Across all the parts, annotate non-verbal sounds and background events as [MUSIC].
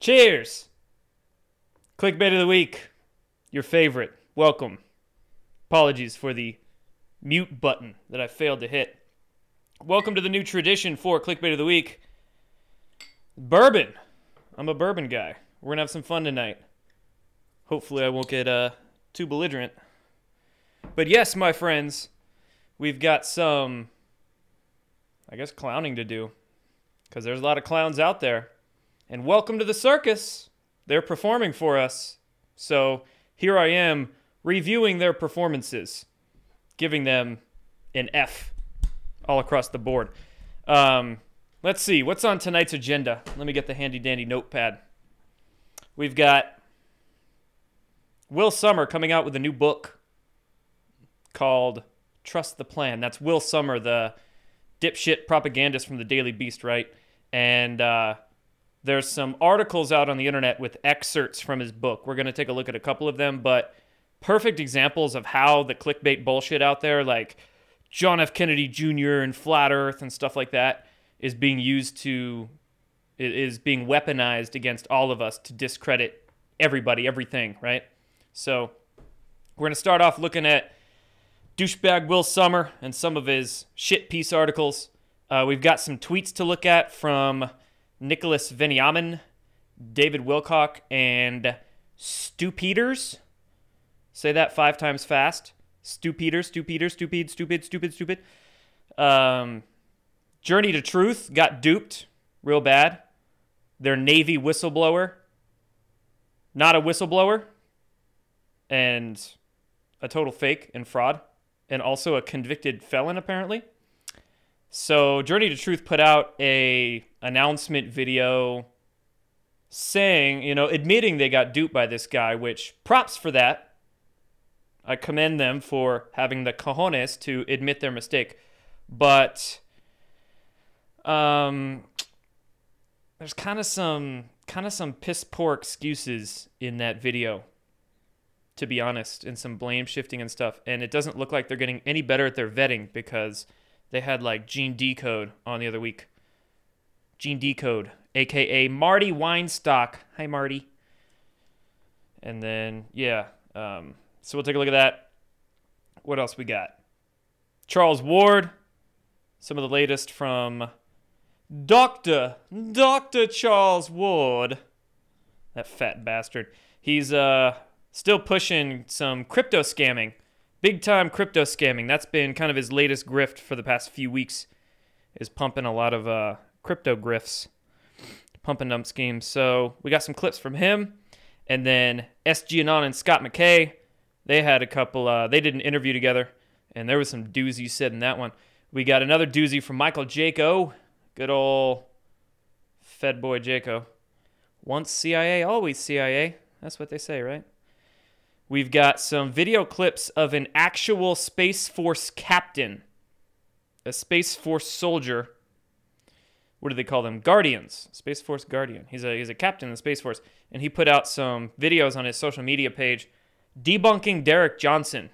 Cheers. Clickbait of the week. Your favorite. Welcome. Apologies for the mute button that I failed to hit. Welcome to the new tradition for Clickbait of the week. Bourbon. I'm a bourbon guy. We're gonna have some fun tonight. Hopefully, I won't get uh, too belligerent. But yes, my friends, we've got some, I guess, clowning to do. Because there's a lot of clowns out there. And welcome to the circus. They're performing for us. So here I am reviewing their performances, giving them an F all across the board. Um, let's see, what's on tonight's agenda? Let me get the handy dandy notepad. We've got Will Sommer coming out with a new book called Trust the Plan. That's Will Sommer, the dipshit propagandist from the Daily Beast, right? And uh, there's some articles out on the internet with excerpts from his book. We're going to take a look at a couple of them, but perfect examples of how the clickbait bullshit out there, like John F. Kennedy Jr. and Flat Earth and stuff like that, is being used to, is being weaponized against all of us to discredit everybody, everything, right? So we're going to start off looking at douchebag Will Sommer and some of his shit piece articles. Uh, we've got some tweets to look at from Nicholas Veniamin, David Wilcock, and Stu Peters. Say that five times fast. Stu Peters, Stu Peters, stupid, stupid, stupid, stupid. Um, Journey to Truth got duped real bad. Their Navy whistleblower, not a whistleblower, and a total fake and fraud, and also a convicted felon apparently. So Journey to Truth put out a announcement video saying, you know, admitting they got duped by this guy, which props for that. I commend them for having the cojones to admit their mistake. But um there's kind of some kind of some piss poor excuses in that video to be honest and some blame shifting and stuff and it doesn't look like they're getting any better at their vetting because they had like Gene Decode on the other week. Gene Decode, aka Marty Weinstock. Hi, Marty. And then, yeah, um, so we'll take a look at that. What else we got? Charles Ward, some of the latest from Dr. Dr. Charles Ward. That fat bastard. He's uh, still pushing some crypto scamming big time crypto scamming. That's been kind of his latest grift for the past few weeks. Is pumping a lot of uh, crypto grifts, pumping dump schemes. So we got some clips from him, and then SGAnon and Scott McKay. They had a couple. Uh, they did an interview together, and there was some doozies said in that one. We got another doozy from Michael Jaco, good old Fed boy Jaco. Once CIA, always CIA. That's what they say, right? We've got some video clips of an actual Space Force captain, a Space Force soldier. What do they call them? Guardians. Space Force Guardian. He's a, he's a captain in the Space Force. And he put out some videos on his social media page debunking Derek Johnson.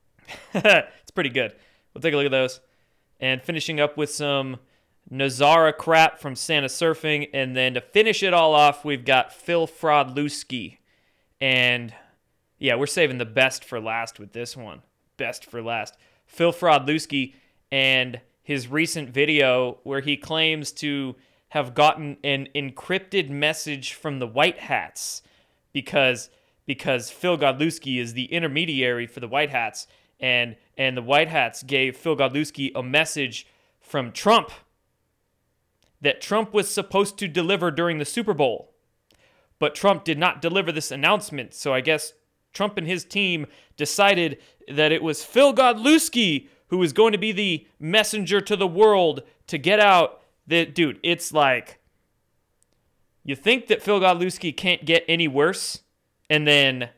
[LAUGHS] it's pretty good. We'll take a look at those. And finishing up with some NESARA crap from Santa Surfing. And then to finish it all off, we've got Phil Fraudlewski. And yeah, we're saving the best for last with this one. Best for last. Phil Fraudlewski and his recent video where he claims to have gotten an encrypted message from the White Hats because because Phil Godlewski is the intermediary for the White Hats and and the White Hats gave Phil Godlewski a message from Trump that Trump was supposed to deliver during the Super Bowl. But Trump did not deliver this announcement, so I guess Trump and his team decided that it was Phil Godlewski who was going to be the messenger to the world to get out that dude, it's like you think that Phil Godlewski can't get any worse and then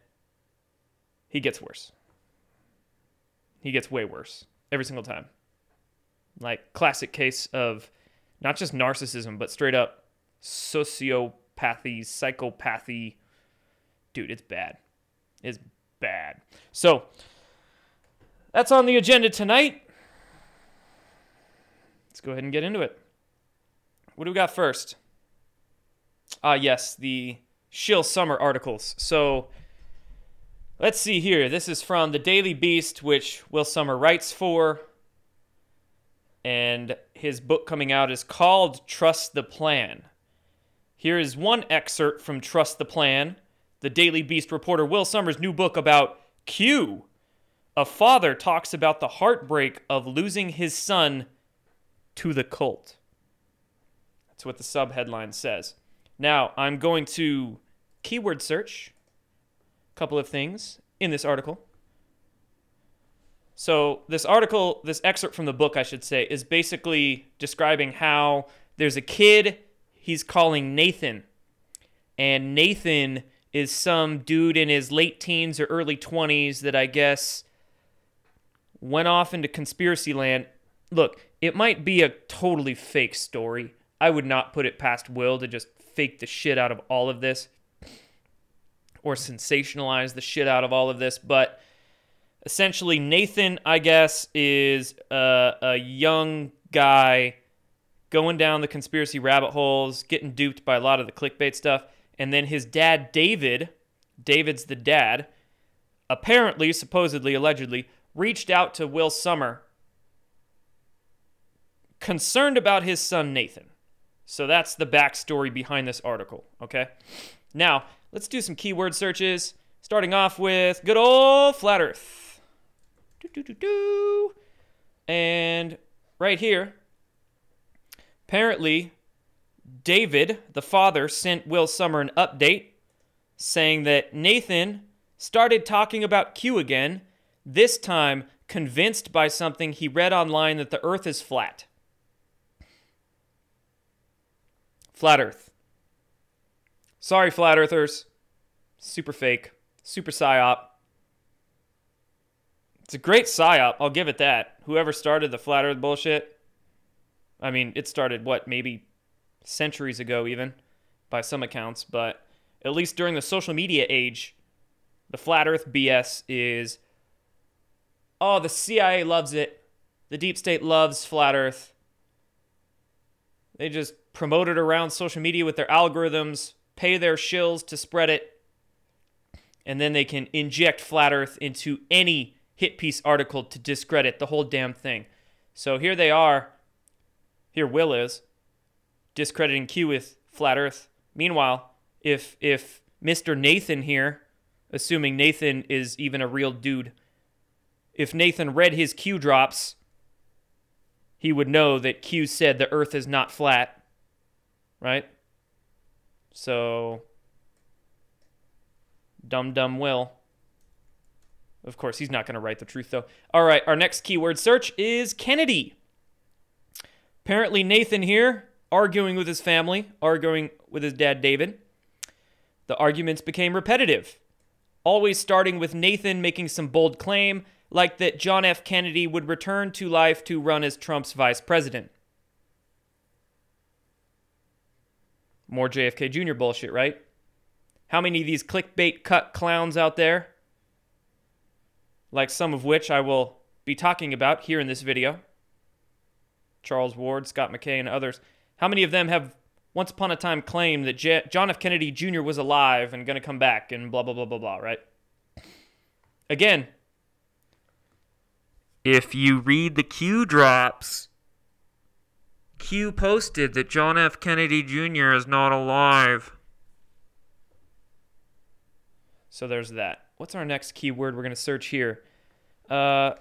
he gets worse. He gets way worse every single time. Like classic case of not just narcissism but straight up sociopathy, psychopathy. Dude, it's bad is bad. So that's on the agenda tonight. Let's go ahead and get into it. What do we got first? Ah, yes, the Shill Summer articles. So let's see here. This is from the Daily Beast, which Will Sommer writes for. And his book coming out is called Trust the Plan. Here is one excerpt from Trust the Plan, the Daily Beast reporter Will Sommers' new book about Q. A father talks about the heartbreak of losing his son to the cult. That's what the subheadline says. Now, I'm going to keyword search a couple of things in this article. So, this article, this excerpt from the book, I should say, is basically describing how there's a kid he's calling Nathan. And Nathan is some dude in his late teens or early 20s that I guess went off into conspiracy land. Look, it might be a totally fake story. I would not put it past Will to just fake the shit out of all of this or sensationalize the shit out of all of this, but essentially Nathan, I guess, is a, a young guy going down the conspiracy rabbit holes, getting duped by a lot of the clickbait stuff, and then his dad David, David's the dad, apparently, supposedly, allegedly, reached out to Will Sommer concerned about his son Nathan. So that's the backstory behind this article, okay? Now, let's do some keyword searches, starting off with good old flat earth. And right here, apparently, David, the father, sent Will Sommer an update saying that Nathan started talking about Q again, this time convinced by something he read online that the earth is flat. Flat Earth. Sorry, Flat Earthers. Super fake. Super psyop. It's a great psyop, I'll give it that. Whoever started the Flat Earth bullshit. I mean, it started, what, maybe centuries ago, even, by some accounts, but at least during the social media age, the Flat Earth BS is oh, the CIA loves it. The deep state loves Flat Earth. They just promote it around social media with their algorithms, pay their shills to spread it, and then they can inject Flat Earth into any hit piece article to discredit the whole damn thing. So here they are. Here Will is discrediting Q with Flat Earth. Meanwhile, if if Mr. Nathan here, assuming Nathan is even a real dude, if Nathan read his Q drops, he would know that Q said the earth is not flat right? So, Dumb Dumb Will. Of course, he's not going to write the truth, though. All right, our next keyword search is Kennedy. Apparently, Nathan here, arguing with his family, arguing with his dad, David. The arguments became repetitive, always starting with Nathan making some bold claim, like that John F. Kennedy would return to life to run as Trump's vice president. More JFK Jr. bullshit, right? How many of these clickbait cut clowns out there, like some of which I will be talking about here in this video, Charles Ward, Scott McKay, and others, how many of them have once upon a time claimed that J- John F. Kennedy Jr. was alive and going to come back and blah, blah, blah, blah, blah, right? Again, if you read the Q drops, Q posted that John F. Kennedy Jr. is not alive. So there's that. What's our next keyword we're going to search here? Uh,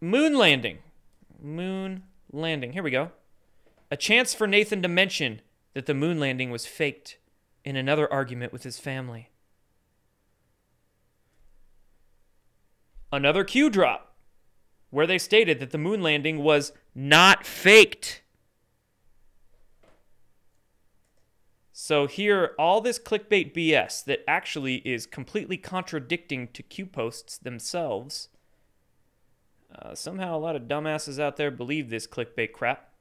moon landing. Moon landing. Here we go. A chance for Nathan to mention that the moon landing was faked in another argument with his family. Another Q drop where they stated that the moon landing was not faked. So here, all this clickbait BS that actually is completely contradicting to Q posts themselves. Uh, somehow, a lot of dumbasses out there believe this clickbait crap,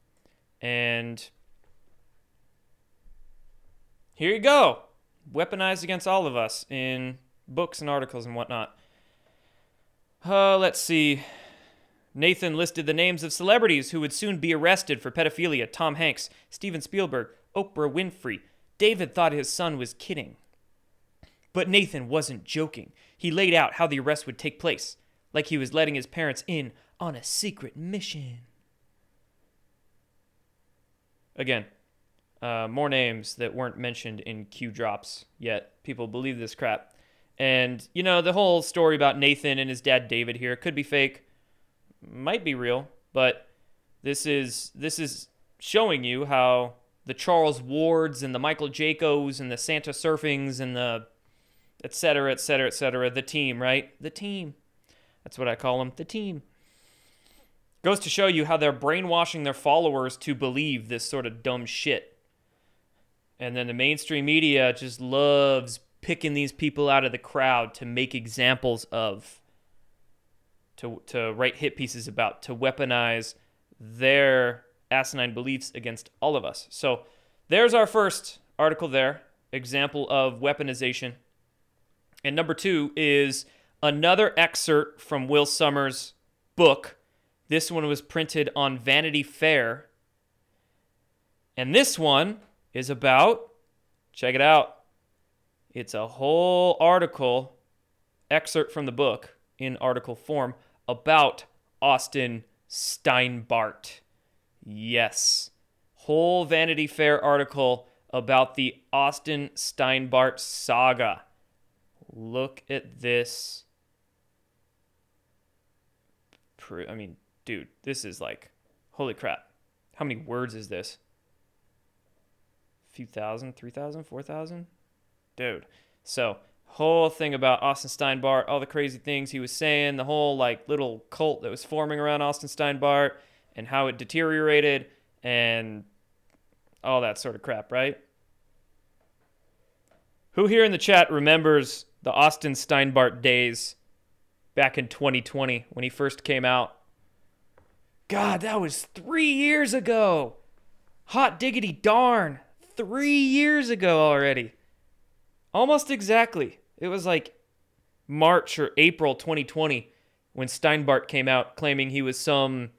and here you go, weaponized against all of us in books and articles and whatnot. Uh, let's see. Nathan listed the names of celebrities who would soon be arrested for pedophilia Tom Hanks, Steven Spielberg, Oprah Winfrey. David thought his son was kidding. But Nathan wasn't joking. He laid out how the arrest would take place, like he was letting his parents in on a secret mission. Again, uh, more names that weren't mentioned in Q drops yet. People believe this crap. And, you know, the whole story about Nathan and his dad David here could be fake, might be real, but this is this is showing you how the Charles Wards and the Michael Jacos and the Santa Surfings and the et cetera, et cetera, et cetera, the team, right? The team. That's what I call them, the team. Goes to show you how they're brainwashing their followers to believe this sort of dumb shit. And then the mainstream media just loves picking these people out of the crowd to make examples of, to, to write hit pieces about, to weaponize their asinine beliefs against all of us. So there's our first article there, example of weaponization. And number two is another excerpt from Will Sommers' book. This one was printed on Vanity Fair. And this one is about, check it out, it's a whole article, excerpt from the book in article form about Austin Steinbart. Yes. Whole Vanity Fair article about the Austin Steinbart saga. Look at this. I mean, dude, this is like, holy crap. How many words is this? A few thousand, three thousand, four thousand? Dude. So, whole thing about Austin Steinbart, all the crazy things he was saying, the whole like little cult that was forming around Austin Steinbart and how it deteriorated and all that sort of crap, right? Who here in the chat remembers the Austin Steinbart days back in 2020 when he first came out? God, that was three years ago. Hot diggity darn. Three years ago already. Almost exactly. It was like March or April 2020 when Steinbart came out claiming he was some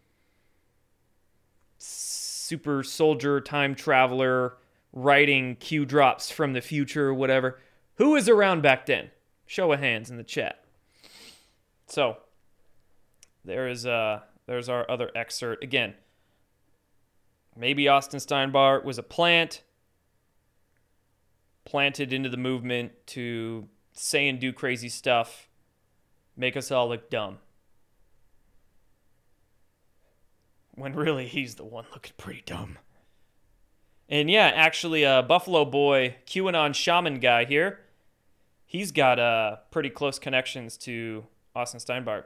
super soldier time traveler writing Q drops from the future or whatever. Who was around back then? Show of hands in the chat. So there is uh there's our other excerpt again. Maybe Austin Steinbart was a plant planted into the movement to say and do crazy stuff, make us all look dumb. When really he's the one looking pretty dumb. And yeah, actually, uh, Buffalo Boy, QAnon shaman guy here, he's got uh, pretty close connections to Austin Steinbart.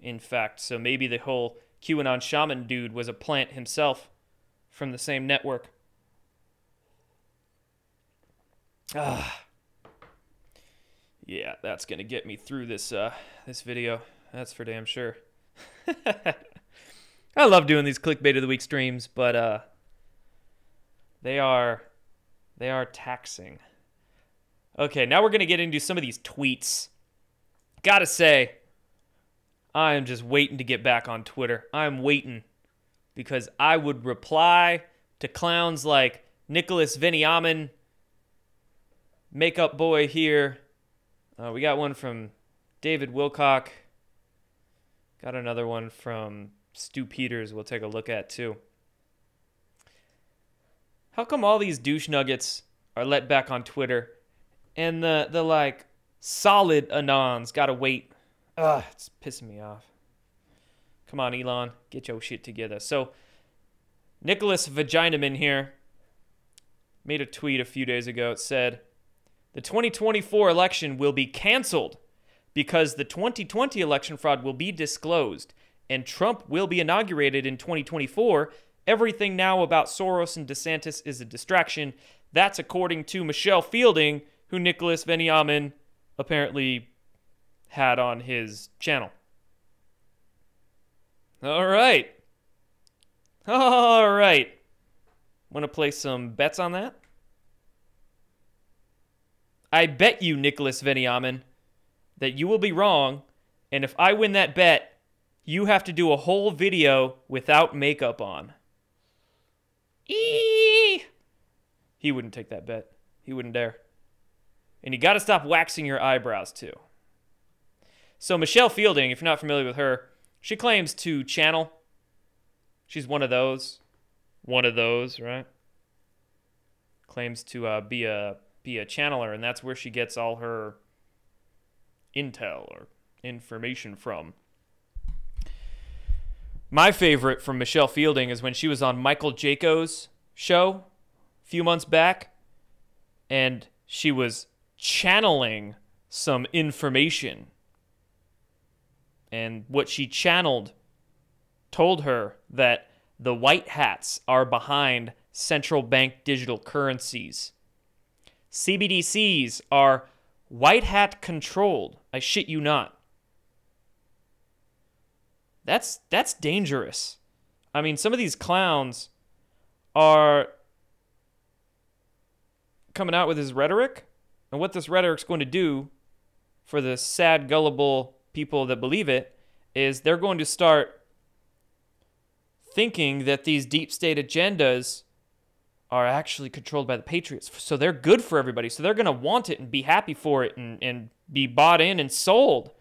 In fact, so maybe the whole QAnon shaman dude was a plant himself from the same network. Ah. Yeah, that's gonna get me through this uh, this video. That's for damn sure. [LAUGHS] I love doing these clickbait of the week streams, but uh, they are they are taxing. Okay, now we're gonna get into some of these tweets. Gotta say, I am just waiting to get back on Twitter. I'm waiting because I would reply to clowns like Nicholas Veniamin, Makeup Boy here. Uh, we got one from David Wilcock. Got another one from Stu Peters we'll take a look at too. How come all these douche nuggets are let back on Twitter and the the like solid anons gotta wait Ugh, it's pissing me off. Come on, Elon, get your shit together. So, Nicholas Vaginaman here made a tweet a few days ago. It said, The 2024 election will be canceled because the 2020 election fraud will be disclosed and Trump will be inaugurated in 2024. Everything now about Soros and DeSantis is a distraction. That's according to Michelle Fielding, who Nicholas Veniamin apparently had on his channel. All right. All right. Want to play some bets on that? I bet you, Nicholas Veniamin, that you will be wrong. And if I win that bet, you have to do a whole video without makeup on. Eee! He wouldn't take that bet. He wouldn't dare. And you got to stop waxing your eyebrows too. So, Michelle Fielding, if you're not familiar with her, she claims to channel. She's one of those. One of those, right? Claims to uh, be a be a channeler, and that's where she gets all her intel or information from. My favorite from Michelle Fielding is when she was on Michael Jaco's show a few months back, and she was channeling some information. And what she channeled told her that the white hats are behind central bank digital currencies. CBDCs are white hat controlled. I shit you not. That's that's dangerous. I mean, some of these clowns are coming out with his rhetoric and what this rhetoric's going to do for the sad gullible people that believe it is they're going to start thinking that these deep state agendas are actually controlled by the patriots. So they're good for everybody. So they're going to want it and be happy for it and, and be bought in and sold.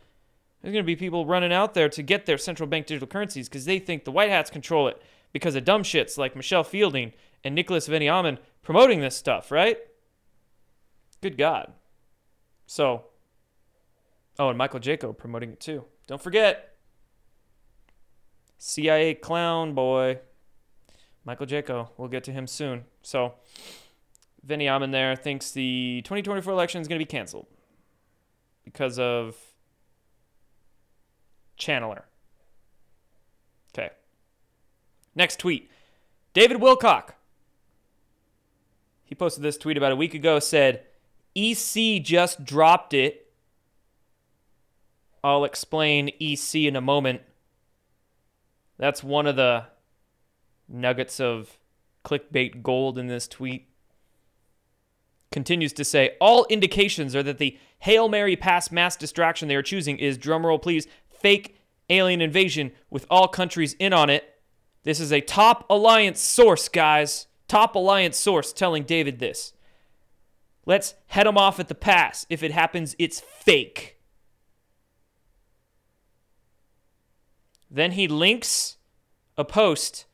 There's going to be people running out there to get their central bank digital currencies because they think the white hats control it because of dumb shits like michelle fielding and nicholas veniamin promoting this stuff right? Good god. So oh and michael jaco promoting it too don't forget CIA clown boy, Michael Jaco. We'll get to him soon. So, Vinny Amon there thinks the 2024 election is going to be canceled because of Channeler. Okay. Next tweet. David Wilcock. He posted this tweet about a week ago, said, EC just dropped it. I'll explain EC in a moment. That's one of the nuggets of clickbait gold in this tweet. Continues to say all indications are that the Hail Mary pass mass distraction they are choosing is, drumroll please, fake alien invasion with all countries in on it. This is a top alliance source, guys. Top alliance source telling David this. Let's head them off at the pass. If it happens, it's fake. Then he links a post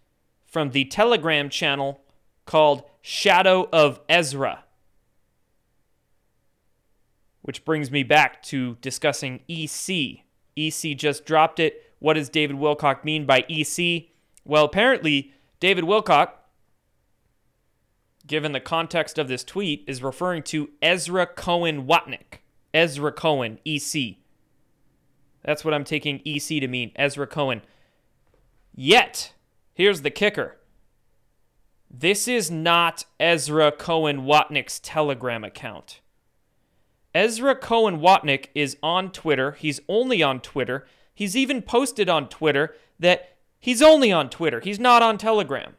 from the Telegram channel called Shadow of Ezra. Which brings me back to discussing EC. EC just dropped it. What does David Wilcock mean by EC? Well, apparently, David Wilcock, given the context of this tweet, is referring to Ezra Cohen Watnick. Ezra Cohen, EC. That's what I'm taking EC to mean, Ezra Cohen. Yet, here's the kicker this is not Ezra Cohen Watnick's Telegram account. Ezra Cohen Watnick is on Twitter. He's only on Twitter. He's even posted on Twitter that he's only on Twitter. He's not on Telegram.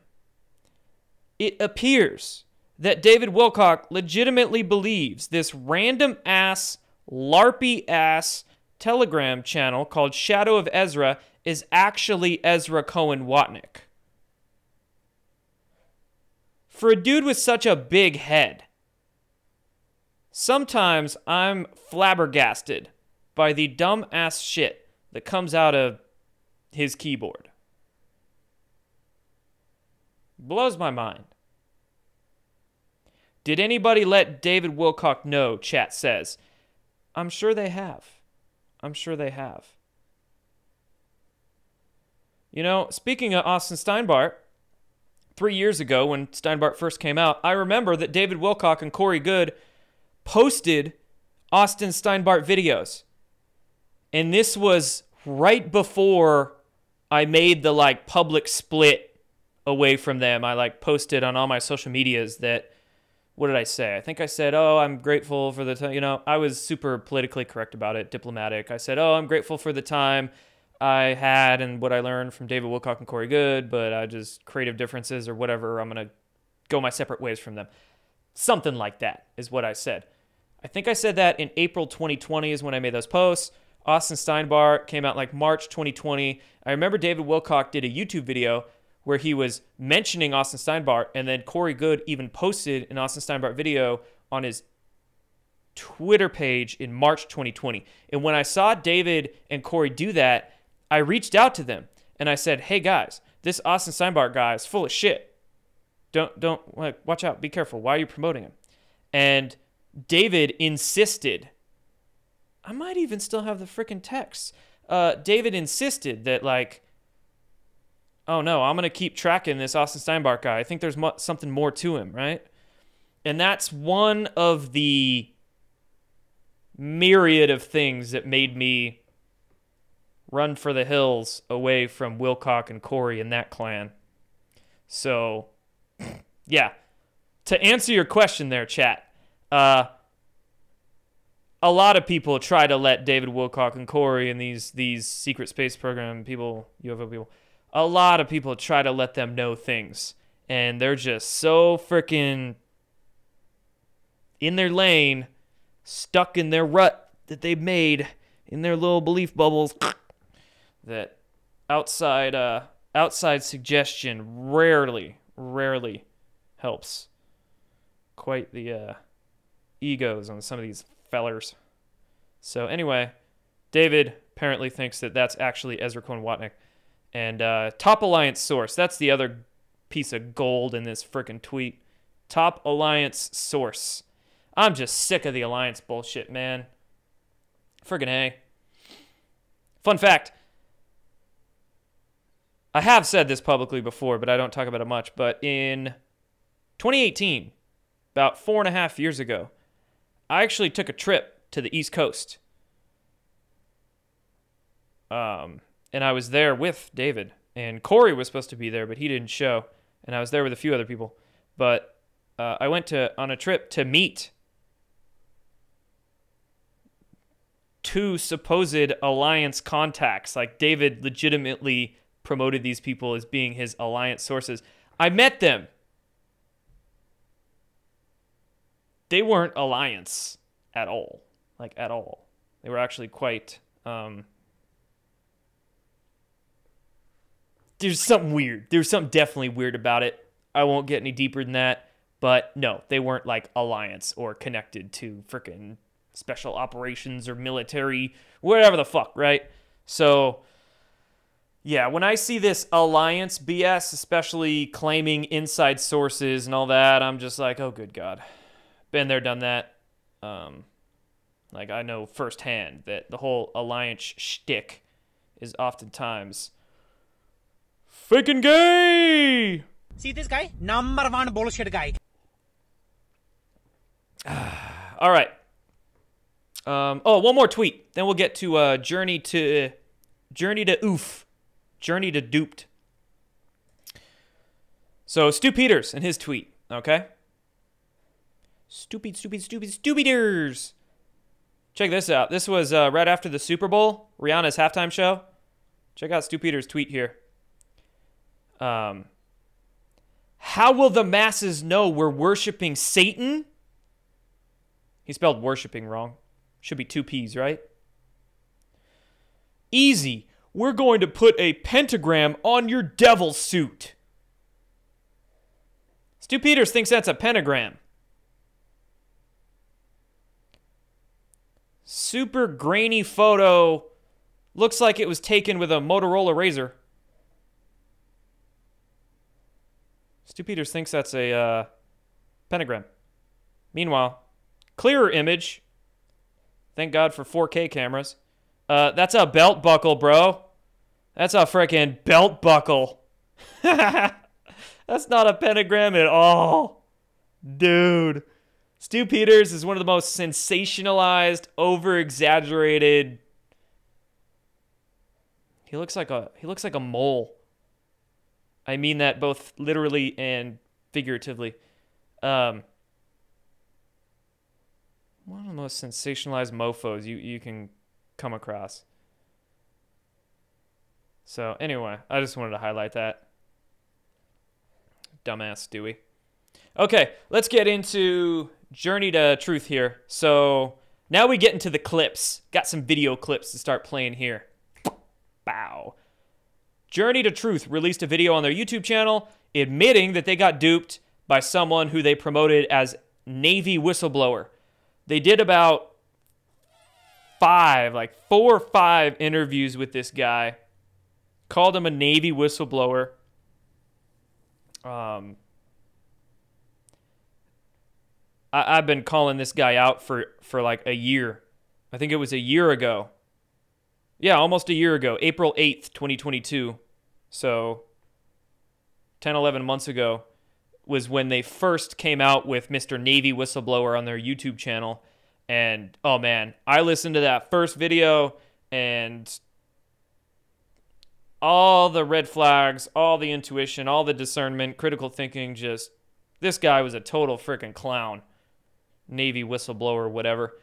It appears that David Wilcock legitimately believes this random ass, LARPy ass Telegram channel called Shadow of Ezra is actually Ezra Cohen Watnick. For a dude with such a big head, sometimes I'm flabbergasted by the dumb ass shit that comes out of his keyboard. Blows my mind. Did anybody let David Wilcock know? Chat says. I'm sure they have. I'm sure they have. You know, speaking of Austin Steinbart, three years ago when Steinbart first came out, I remember that David Wilcock and Corey Goode posted Austin Steinbart videos. And this was right before I made the like public split away from them. I like posted on all my social medias that what did I say? I think I said, "Oh, I'm grateful for the time." You know, I was super politically correct about it, diplomatic. I said, "Oh, I'm grateful for the time I had and what I learned from David Wilcock and Corey Goode, but I just creative differences or whatever. I'm gonna go my separate ways from them. Something like that is what I said. I think I said that in April 2020 is when I made those posts. Austin Steinbart came out like March 2020. I remember David Wilcock did a YouTube video where he was mentioning Austin Steinbart, and then Corey Goode even posted an Austin Steinbart video on his Twitter page in March 2020. And when I saw David and Corey do that, I reached out to them and I said, "Hey guys, this Austin Steinbart guy is full of shit. Don't don't like watch out. Be careful. Why are you promoting him?" And David insisted. I might even still have the freaking text. Uh, David insisted that like, oh no, I'm gonna keep tracking this Austin Steinbart guy. I think there's mo- something more to him, right? And that's one of the myriad of things that made me run for the hills away from Wilcock and Corey and that clan. So, [CLEARS THROAT] yeah. To answer your question there, chat, uh, a lot of people try to let David Wilcock and Corey and these these secret space program people, UFO people, a lot of people try to let them know things, and they're just so freaking in their lane, stuck in their rut that they've made in their little belief bubbles. [CLEARS THROAT] that outside uh, outside suggestion rarely rarely helps. Quite the uh, egos on some of these fellers. So anyway, David apparently thinks that that's actually Ezra Cohen Watnick. And uh, Top Alliance source. That's the other piece of gold in this freaking tweet. Top Alliance source. I'm just sick of the Alliance bullshit, man. Friggin' A. Fun fact I have said this publicly before, but I don't talk about it much. But in 2018, about four and a half years ago, I actually took a trip to the East Coast. Um, and I was there with David, and Corey was supposed to be there, but he didn't show. And I was there with a few other people. But uh, I went to on a trip to meet two supposed alliance contacts. Like David legitimately promoted these people as being his alliance sources. I met them. They weren't alliance at all. Like, at all. They were actually quite. Um, there's something weird. There's something definitely weird about it. I won't get any deeper than that. But no, they weren't like alliance or connected to freaking special operations or military, whatever the fuck, right? So yeah, when I see this alliance BS, especially claiming inside sources and all that, I'm just like, oh, good God. Been there, done that. Um, like, I know firsthand that the whole alliance shtick is oftentimes freaking gay. See this guy? Number one bullshit guy. [SIGHS] all right. Um, oh, one more tweet. Then we'll get to uh, journey to journey to oof. Journey to Duped. So Stu Peters and his tweet, okay? Stupid, stupid, stupid, stupiders. Check this out. This was uh, right after the Super Bowl, Rihanna's halftime show. Check out Stu Peters' tweet here. Um, how will the masses know we're worshiping Satan? He spelled worshiping wrong. Should be two P's, right? Easy we're going to put a pentagram on your devil suit. Stu Peters thinks that's a pentagram. Super grainy photo. Looks like it was taken with a Motorola Razr. Stu Peters thinks that's a uh, pentagram. Meanwhile, clearer image. Thank God for 4K cameras. Uh, that's a belt buckle, bro. That's a freaking belt buckle. [LAUGHS] that's not a pentagram at all. Dude. Stu Peters is one of the most sensationalized, over exaggerated. He looks like a he looks like a mole. I mean that both literally and figuratively. Um, one of the most sensationalized mofos you, you can come across. So anyway, I just wanted to highlight that. Dumbass Stewie. Okay, let's get into Journey to Truth here. So now we get into the clips. Got some video clips to start playing here. Bow. Journey to Truth released a video on their YouTube channel admitting that they got duped by someone who they promoted as Navy whistleblower. They did about five, like four or five interviews with this guy, called him a Navy whistleblower. Um, I, I've been calling this guy out for, for like a year. I think it was a year ago. Yeah, almost a year ago, April 8th, 2022. So 10, 11 months ago was when they first came out with Mr. Navy Whistleblower on their YouTube channel. And oh man, I listened to that first video and all the red flags, all the intuition, all the discernment, critical thinking just this guy was a total freaking clown. Navy whistleblower, whatever.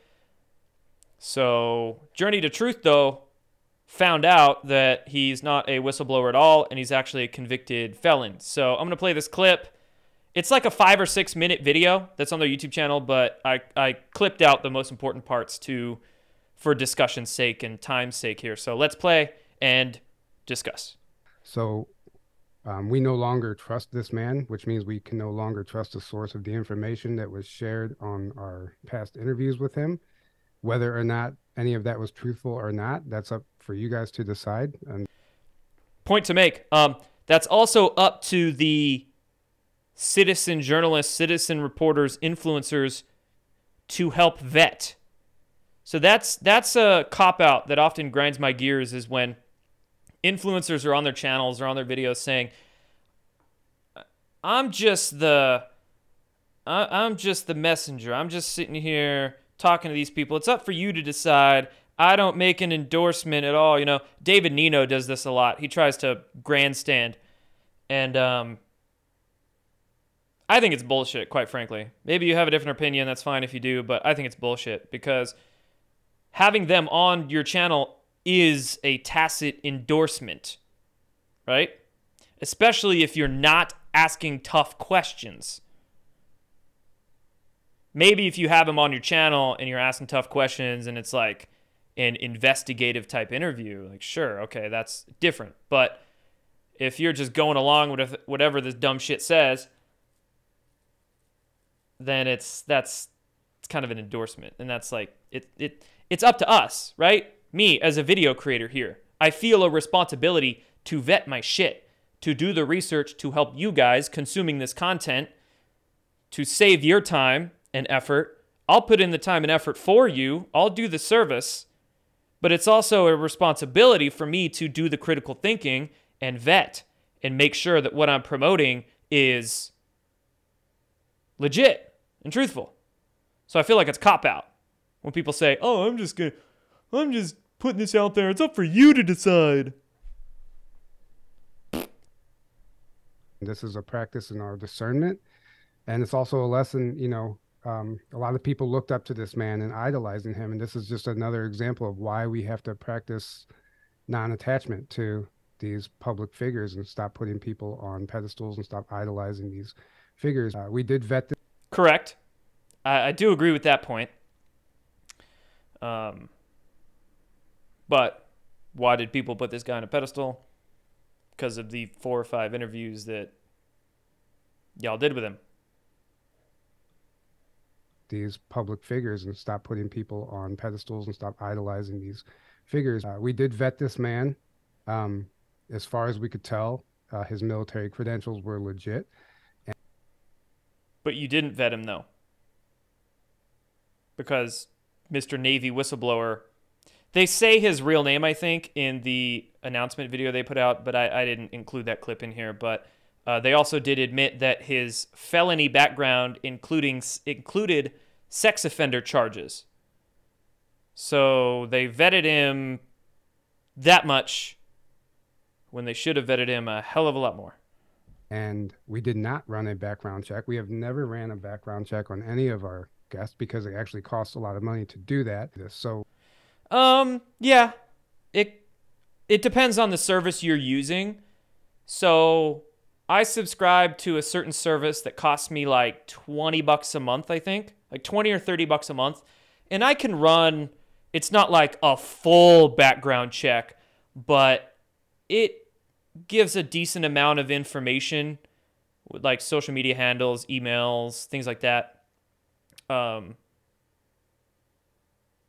So, Journey to Truth, though, found out that he's not a whistleblower at all and he's actually a convicted felon. So, I'm going to play this clip. It's like a five or six minute video that's on their YouTube channel, but I, I clipped out the most important parts to for discussion's sake and time's sake here. So, let's play and discuss. So um, we no longer trust this man, which means we can no longer trust the source of the information that was shared on our past interviews with him. Whether or not any of that was truthful or not, that's up for you guys to decide. And point to make. Um, that's also up to the citizen journalists, citizen reporters, influencers to help vet. So that's that's a cop out that often grinds my gears is when influencers are on their channels or on their videos saying, "I'm just the, I'm just the messenger. I'm just sitting here talking to these people. It's up for you to decide. I don't make an endorsement at all. You know, David Nino does this a lot. He tries to grandstand, and um, I think it's bullshit. Quite frankly, maybe you have a different opinion. That's fine if you do, but I think it's bullshit because having them on your channel is a tacit endorsement, right? Especially if you're not asking tough questions. Maybe if you have them on your channel and you're asking tough questions and it's like an investigative type interview, like, sure, okay, that's different. But if you're just going along with whatever this dumb shit says, then it's that's it's kind of an endorsement and that's like it it it's up to us right me as a video creator here. I feel a responsibility to vet my shit, to do the research to help you guys consuming this content, to save your time and effort. I'll put in the time and effort for you, I'll do the service, but it's also a responsibility for me to do the critical thinking and vet and make sure that what I'm promoting is legit and truthful. So I feel like it's cop out when people say, "Oh, I'm just going to I'm just putting this out there. It's up for you to decide. This is a practice in our discernment. And it's also a lesson, you know, um, a lot of people looked up to this man and idolizing him. And this is just another example of why we have to practice non attachment to these public figures and stop putting people on pedestals and stop idolizing these figures. Uh, we did vet this. Correct. I, I do agree with that point. Um, but why did people put this guy on a pedestal? Because of the four or five interviews that y'all did with him. These public figures and stop putting people on pedestals and stop idolizing these figures. Uh, we did vet this man. Um, as far as we could tell, uh, his military credentials were legit. And- but you didn't vet him, though. Because Mr. Navy whistleblower they say his real name, I think, in the announcement video they put out, but I, I didn't include that clip in here. But uh, they also did admit that his felony background, including included sex offender charges. So they vetted him that much when they should have vetted him a hell of a lot more. And we did not run a background check. We have never ran a background check on any of our guests because it actually costs a lot of money to do that. So um, yeah. It it depends on the service you're using. So I subscribe to a certain service that costs me like 20 bucks a month, I think. Like 20 or 30 bucks a month. And I can run it's not like a full background check, but it gives a decent amount of information, like social media handles, emails, things like that. Um,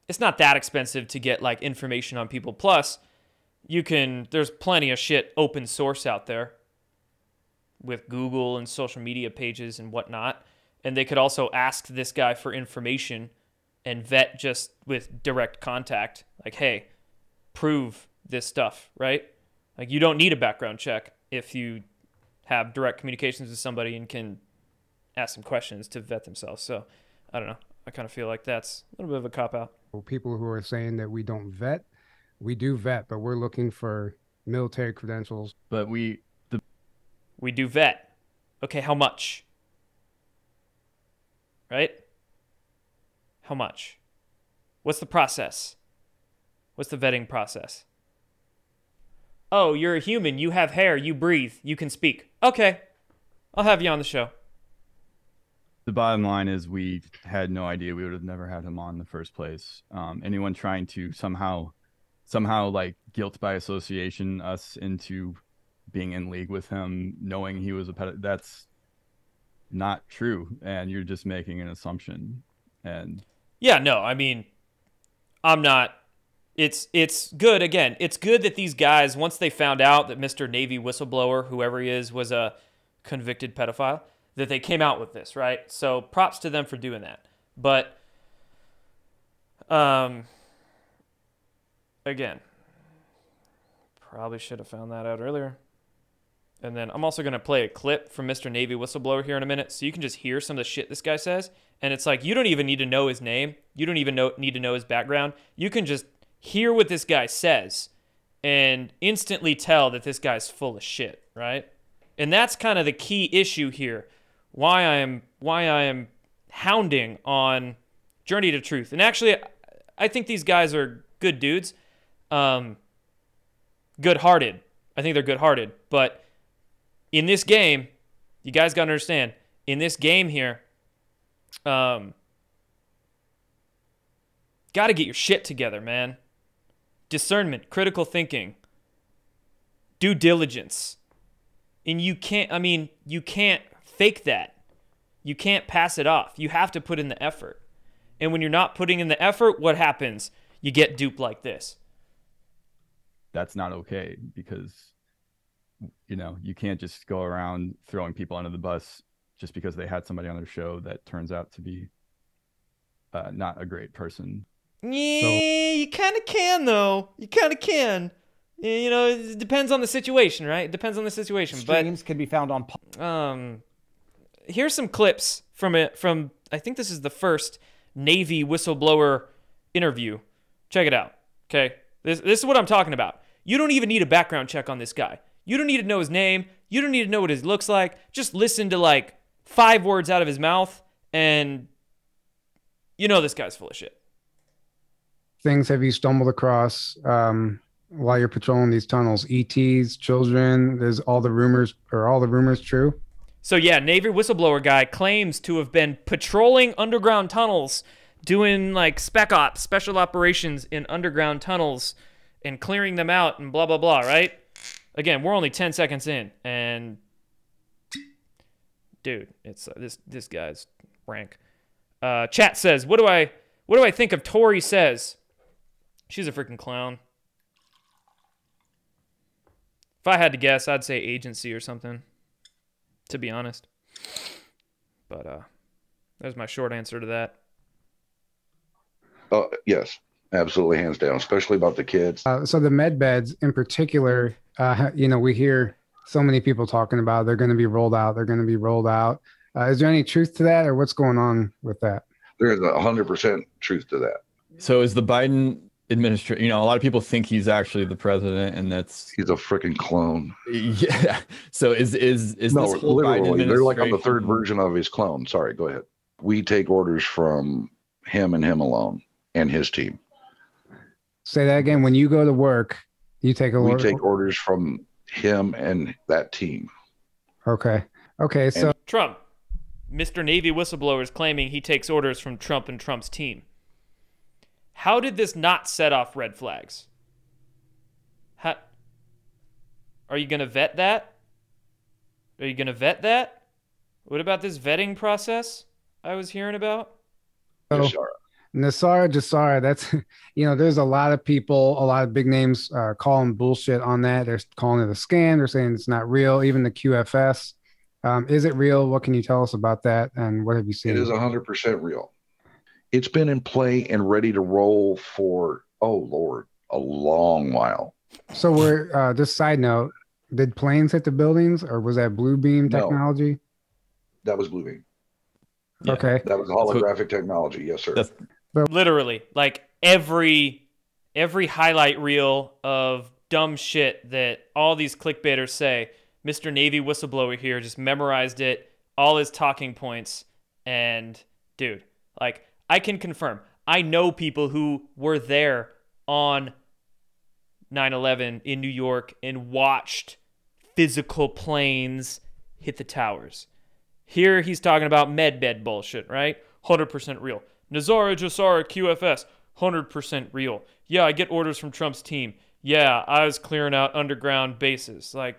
it's not that expensive to get like information on people. Plus, you can there's plenty of shit open source out there with Google and social media pages and whatnot. And they could also ask this guy for information and vet just with direct contact. Like, hey, prove this stuff, right? Like, you don't need a background check if you have direct communications with somebody and can ask some questions to vet themselves. So, I don't know. I kind of feel like that's a little bit of a cop out. People who are saying that we don't vet, we do vet, but we're looking for military credentials. But we We do vet. Okay, how much? Right? How much? What's the process? What's the vetting process? Oh, you're a human. You have hair. You breathe. You can speak. Okay. I'll have you on the show. the bottom line is we had no idea we would have never had him on in the first place. Um, anyone trying to somehow, somehow like guilt by association us into being in league with him, knowing he was a pet, that's not true, and you're just making an assumption. And Yeah, no, I mean, I'm not. It's it's good again. It's good that these guys once they found out that Mr. Navy whistleblower, whoever he is, was a convicted pedophile, that they came out with this, right? So props to them for doing that. But um again, probably should have found that out earlier. And then I'm also going to play a clip from Mr. Navy Whistleblower here in a minute so you can just hear some of the shit this guy says. And it's like, you don't even need to know his name. You don't even know, need to know his background. You can just hear what this guy says and instantly tell that this guy's full of shit, right? And that's kind of the key issue here. Why I am why I am hounding on Journey to Truth. And actually I think these guys are good dudes. Um good-hearted. I think they're good-hearted, but in this game, you guys got to understand, in this game here, um, got to get your shit together, man. Discernment, critical thinking, due diligence. And you can't, I mean, you can't fake that. You can't pass it off. You have to put in the effort. And when you're not putting in the effort, what happens? You get duped like this. that's not okay because you know you can't just go around throwing people under the bus just because they had somebody on their show that turns out to be uh, not a great person Yeah, you kind of can though. You kind of can. You know, it depends on the situation, right? It depends on the situation. Streams can be found on But um, here's some clips from it. From I think this is the first Navy whistleblower interview. Check it out. Okay, this this is what I'm talking about. You don't even need a background check on this guy. You don't need to know his name. You don't need to know what he looks like. Just listen to like five words out of his mouth, and you know this guy's full of shit. Things have you stumbled across um, while you're patrolling these tunnels? ETs, children. There's all the rumors. Are all the rumors true? So yeah, Navy whistleblower guy claims to have been patrolling underground tunnels, doing like spec ops, special operations in underground tunnels, and clearing them out and blah blah blah. Right? Again, we're only ten seconds in, and dude, it's uh, this this guy's rank. Uh, chat says, "What do I what do I think of Tore Says?" She's a freaking clown. If I had to guess, I'd say agency or something to be honest. But uh there's my short answer to that. Oh, yes, absolutely, hands down, especially about the kids. Uh, so the med beds in particular, uh, you know, we hear so many people talking about they're going to be rolled out. They're going to be rolled out. Uh, is there any truth to that, or what's going on with that? There's a hundred percent truth to that. so is the biden administration you know a lot of people think he's actually the president and that's He's a freaking clone. [LAUGHS] yeah so is is is no, this whole Biden literally, they're like on the third version of his clone. Sorry, go ahead. We take orders from him and him alone and his team. Say that again. When you go to work, you take a We look. take orders from him and that team. Okay. Okay. So Trump. Mr. Navy whistleblower is claiming he takes orders from Trump and Trump's team. How did this not set off red flags? How, Are you going to vet that? Are you going to vet that? What about this vetting process I was hearing about? So, Yes, sir. NESARA GESARA, that's [LAUGHS] you know, there's a lot of people, a lot of big names uh, calling bullshit on that. They're calling it a scam. They're saying it's not real. Even the QFS, um, is it real? What can you tell us about that? And what have you seen? It is 100% real. It's been in play and ready to roll for, oh, Lord, a long while. So we're uh, just side note. Did planes hit the buildings, or was that blue beam No. technology? That was Bluebeam. Yeah. Okay. That was holographic technology. Yes, sir. That's Literally, like every every highlight reel of dumb shit that all these clickbaiters say. Mr. Navy whistleblower here just memorized it, all his talking points, and dude, like I can confirm. I know people who were there on 9/11 in New York and watched physical planes hit the towers. Here he's talking about med bed bullshit, right? 100% real. NESARA GESARA QFS, 100% real. Yeah, I get orders from Trump's team. Yeah, I was clearing out underground bases. Like,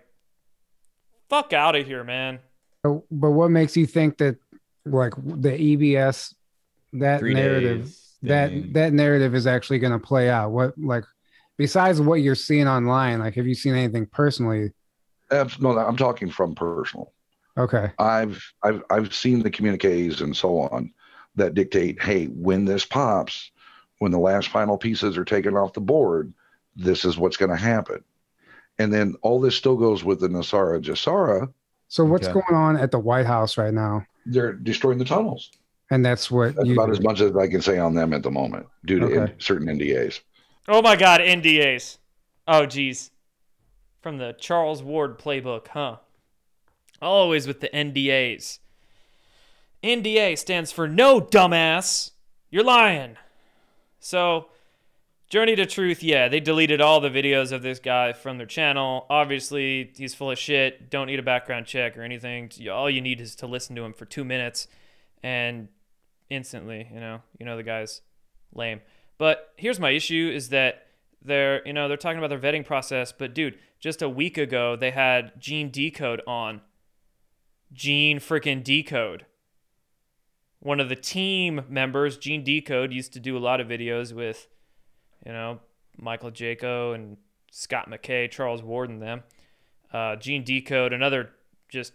fuck out of here, man. But what makes you think that, like the EBS, that three narrative, days. that that narrative is actually going to play out? What like, besides what you're seeing online, like have you seen anything personally? Abs- no, I'm talking from personal. Okay. I've I've I've seen the communiques and so on that dictate, hey, when this pops, when the last final pieces are taken off the board, this is what's going to happen. And then all this still goes with the NESARA GESARA. So what's Okay. going on at the White House right now? They're destroying the tunnels. And that's what That's you about as much as I can say on them at the moment, due to Okay. in- certain NDAs. Oh my god, NDAs. Oh geez. From the Charles Ward playbook, huh? Always with the NDAs. NDA stands for no dumbass. You're lying. So, Journey to Truth, yeah, they deleted all the videos of this guy from their channel. Obviously, he's full of shit. Don't need a background check or anything. All you need is to listen to him for two minutes and instantly, you know, you know the guy's lame. But here's my issue is that they're, you know, they're talking about their vetting process, but dude, just a week ago they had Gene Decode on. Gene freaking Decode. One of the team members, Gene Decode, used to do a lot of videos with, you know, Michael Jaco and Scott McKay, Charles Ward, and them. Uh, Gene Decode, another just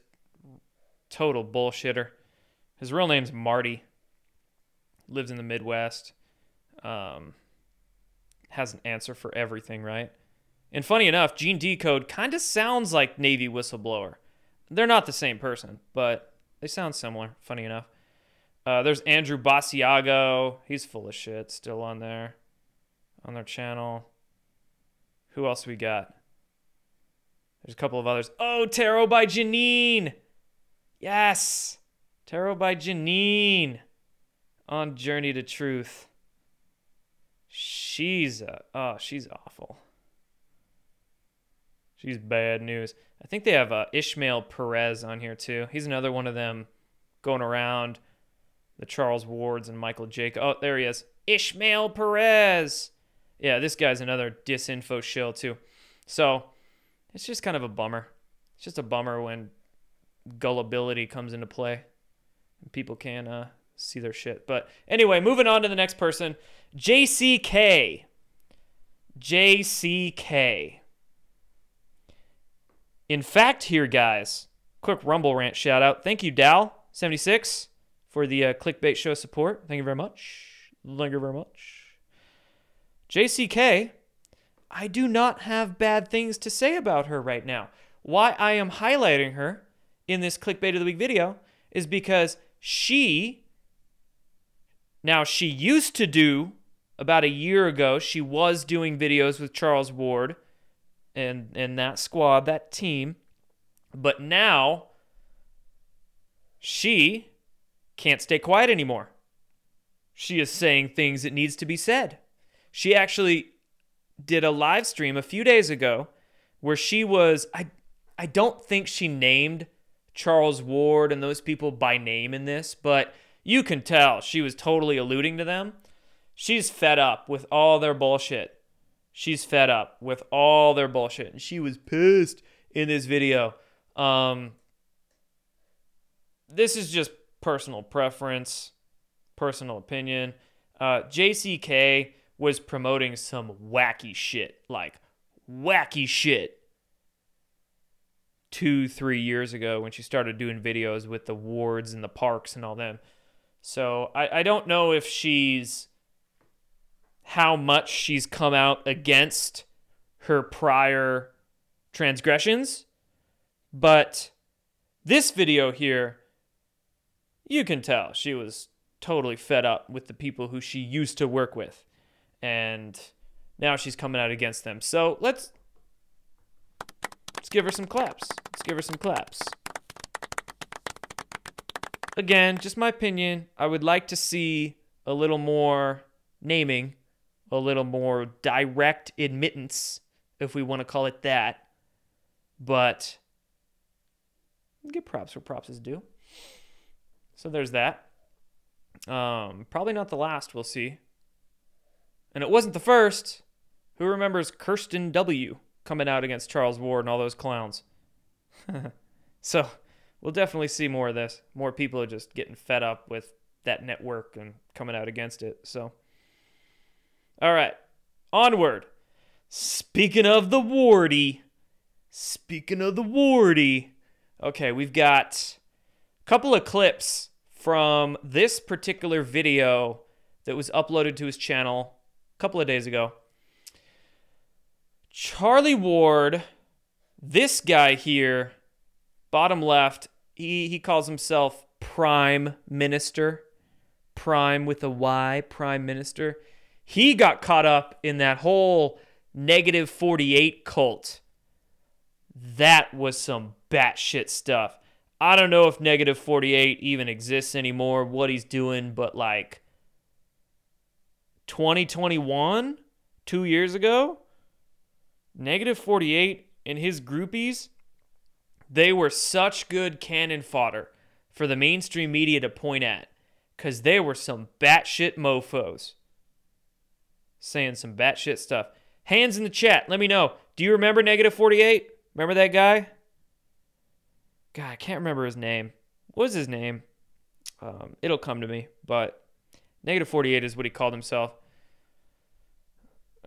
total bullshitter. His real name's Marty. Lives in the Midwest. Um, has an answer for everything, right? And funny enough, Gene Decode kind of sounds like Navy whistleblower. They're not the same person, but they sound similar. Funny enough. Uh, there's Andrew Basiago. He's full of shit. Still on there, on their channel. Who else we got? There's a couple of others. Oh, Tarot by Janine. Yes, Tarot by Janine on Journey to Truth. She's uh, oh, she's awful. She's bad news. I think they have uh, Ishmael Perez on here too. He's another one of them going around the Charles Wards and Michael Jake. Oh, there he is. Ishmael Perez. Yeah, this guy's another disinfo shill too. So it's just kind of a bummer. It's just a bummer when gullibility comes into play and people can uh, see their shit. But anyway, moving on to the next person JCK. JCK. In fact, here, guys, quick Rumble rant shout out. Thank you, Dal76, for the uh, clickbait show support. Thank you very much. Thank you very much. JCK, I do not have bad things to say about her right now. Why I am highlighting her in this clickbait of the week video is because she, now she used to do about a year ago, she was doing videos with Charles Ward and and that squad, that team. But now she can't stay quiet anymore. She is saying things that needs to be said. She actually did a live stream a few days ago where she was I I don't think she named Charles Ward and those people by name in this, but you can tell she was totally alluding to them. She's fed up with all their bullshit. She's fed up with all their bullshit. And she was pissed in this video. Um, this is just personal preference, personal opinion. Uh, JCK was promoting some wacky shit, like wacky shit, two, three years ago when she started doing videos with the wards and the parks and all them. So I, I don't know if she's how much she's come out against her prior transgressions, but this video here, you can tell she was totally fed up with the people who she used to work with. And now she's coming out against them. So let's let's give her some claps. Let's give her some claps. Again, just my opinion. I would like to see a little more naming, a little more direct admittance, if we want to call it that. But get props where props is due. So there's that. Um, probably not the last, we'll see. And it wasn't the first. Who remembers Kirsten W. coming out against Charles Ward and all those clowns? [LAUGHS] so we'll definitely see more of this. More people are just getting fed up with that network and coming out against it. So, all right, onward. Speaking of the Wardy, speaking of the Wardy, okay, we've got couple of clips from this particular video that was uploaded to his channel a couple of days ago. Charlie Ward, this guy here, bottom left, he, he calls himself Prime Minister. Prime with a Y, Prime Minister. He got caught up in that whole negative 48 cult. That was some batshit stuff. I don't know if negative 48 even exists anymore, what he's doing, but like 2021, two years ago, negative 48 and his groupies, they were such good cannon fodder for the mainstream media to point at because they were some batshit mofos saying some batshit stuff. Hands in the chat. Let me know. Do you remember negative 48? Remember that guy? God, I can't remember his name. What was his name? Um, it'll come to me, but negative 48 is what he called himself.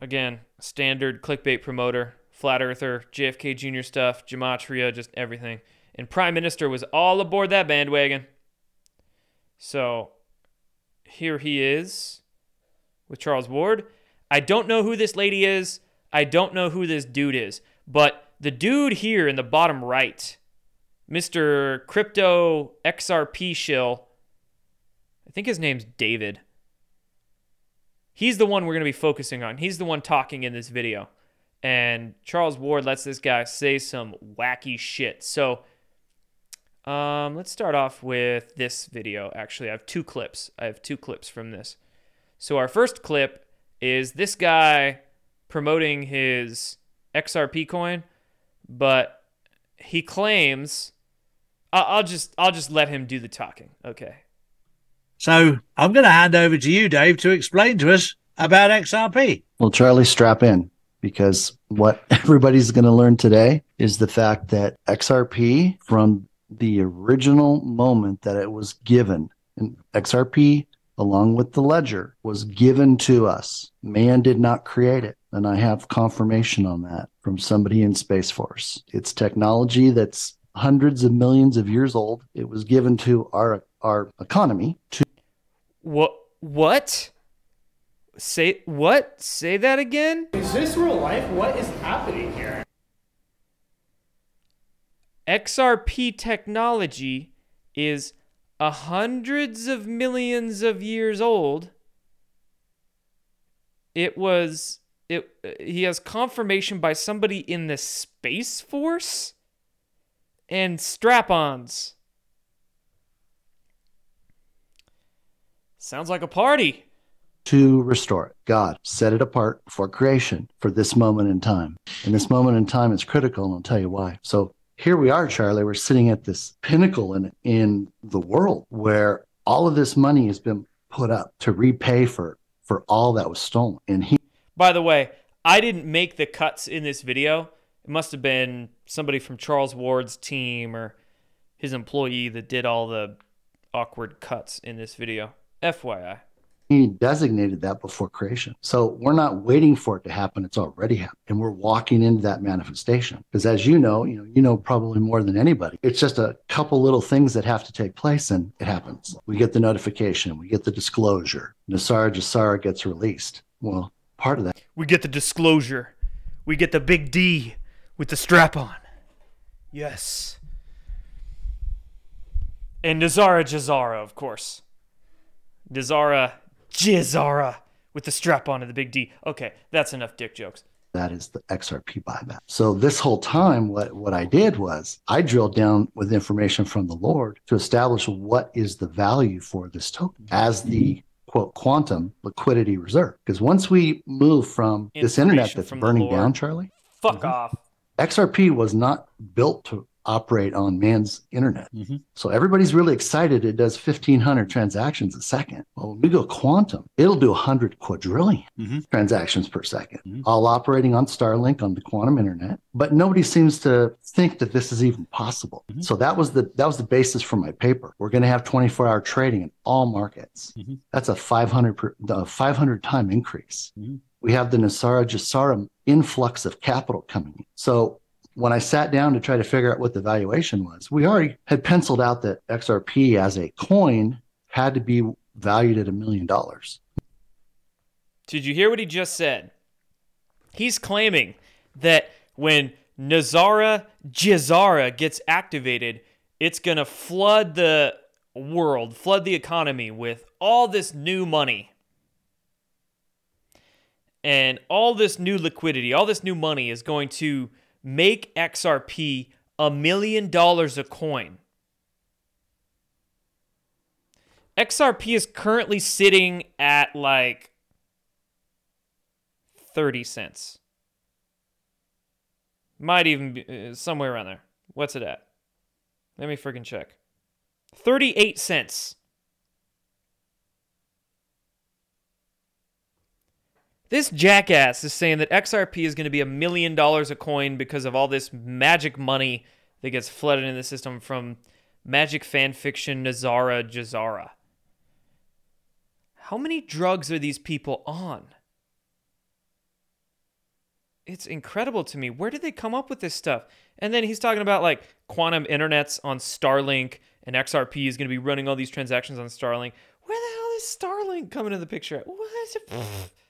Again, standard clickbait promoter, flat earther, JFK Jr. stuff, gematria, just everything. And Prime Minister was all aboard that bandwagon. So here he is with Charles Ward. I don't know who this lady is. I don't know who this dude is. But the dude here in the bottom right, Mr. Crypto XRP shill, I think his name's David. He's the one we're going to be focusing on. He's the one talking in this video. And Charles Ward lets this guy say some wacky shit. So um, let's start off with this video. Actually, I have two clips. I have two clips from this. So our first clip is this guy promoting his XRP coin, but he claims I'll just I'll just let him do the talking. Okay. So I'm going to hand over to you, Dave, to explain to us about XRP. Well, Charlie, strap in because what [LAUGHS] everybody's going to learn today is the fact that XRP, from the original moment that it was given, and XRP, along with the ledger, was given to us. Man did not create it. And I have confirmation on that from somebody in Space Force. It's technology that's hundreds of millions of years old. It was given to our our economy to What what? Say what? Say that again? Is this real life? What is happening here? XRP technology is a hundreds of millions of years old. It was it he has confirmation by somebody in the Space Force and strap-ons. Sounds like a party. to restore it. God set it apart for creation for this moment in time. And this moment in time is critical, and I'll tell you why. So here we are, Charlie. We're sitting at this pinnacle in in the world where all of this money has been put up to repay for for all that was stolen. And he By the way, I didn't make the cuts in this video. It must have been somebody from Charles Ward's team or his employee that did all the awkward cuts in this video. FYI. He designated that before creation. So we're not waiting for it to happen. It's already happened. And we're walking into that manifestation. Because as you know, you know, you know probably more than anybody. It's just a couple little things that have to take place and it happens. We get the notification, we get the disclosure. NESARA GESARA gets released. Well, part of that We get the disclosure. We get the big D with the strap on. Yes. And NESARA GESARA, of course. NESARA GESARA with the strap on and the big D. Okay, that's enough dick jokes. that is the XRP buyback. So this whole time, what, what I did was I drilled down with information from the Lord to establish what is the value for this token as the quote quantum liquidity reserve. Because once we move from this internet that's from burning down, Charlie, Fuck mm-hmm. off. XRP was not built to operate on man's internet. Mhm. So everybody's really excited it does 1500 transactions a second. Well, when we go quantum, it'll do 100 quadrillion Mhm. transactions per 2nd Mhm. all operating on Starlink on the quantum internet. But nobody seems to think that this is even possible. Mhm. So that was the that was the basis for my paper. We're going to have 24-hour trading in all markets. Mhm. That's a 500 per, the 500 time increase. We have the NESARA GESARA influx of capital coming in. So when I sat down to try to figure out what the valuation was, we already had penciled out that XRP as a coin had to be valued at a million dollars. Did you hear what he just said? He's claiming that when NESARA GESARA gets activated, it's going to flood the world, flood the economy with all this new money. And all this new liquidity, all this new money is going to make XRP a million dollars a coin. XRP is currently sitting at like 30 cents. Might even be uh, somewhere around there. What's it at? Let me freaking check. 38 cents. This jackass is saying that XRP is going to be a million dollars a coin because of all this magic money that gets flooded in the system from magic fan fiction NESARA GESARA. How many drugs are these people on? It's incredible to me. Where did they come up with this stuff? And then he's talking about like quantum internets on Starlink and XRP is going to be running all these transactions on Starlink. Where the hell is Starlink coming into the picture? What? [LAUGHS] [LAUGHS]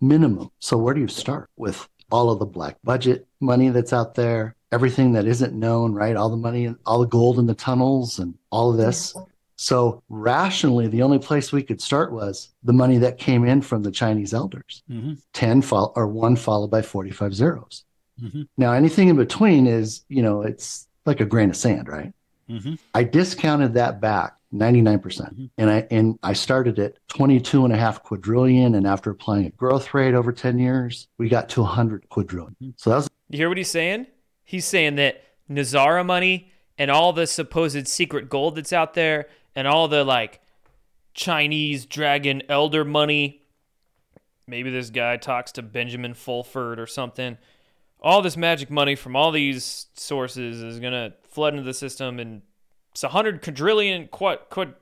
minimum. So where do you start with all of the black budget money that's out there, everything that isn't known, right? All the money, all the gold in the tunnels and all of this. So rationally, the only place we could start was the money that came in from the Chinese elders, Mhm. 10 fol- or one followed by 45 zeros. Mhm. Now, anything in between is, you know, it's like a grain of sand, right? Mhm. I discounted that back 99%. percent Mhm. And I and I started at 22 and a half quadrillion and after applying a growth rate over 10 years, we got to 100 quadrillion. So that's was You hear what he's saying? He's saying that NESARA money and all the supposed secret gold that's out there and all the like Chinese dragon elder money. Maybe this guy talks to Benjamin Fulford or something. All this magic money from all these sources is going to flood into the system and it's a hundred quadrillion, quad, quad,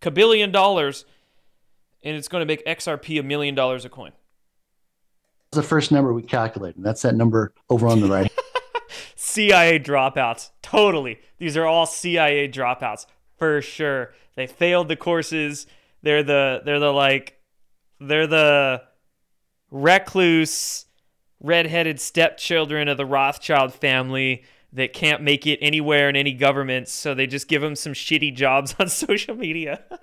cabillion dollars, and it's going to make XRP a million dollars a coin. That's the first number we calculated. And that's that number over on the right. [LAUGHS] CIA dropouts. Totally. These are all CIA dropouts for sure. They failed the courses. They're the they're the like they're the recluse redheaded stepchildren of the Rothschild family that can't make it anywhere in any government, so they just give them some shitty jobs [LAUGHS] on social media. [LAUGHS]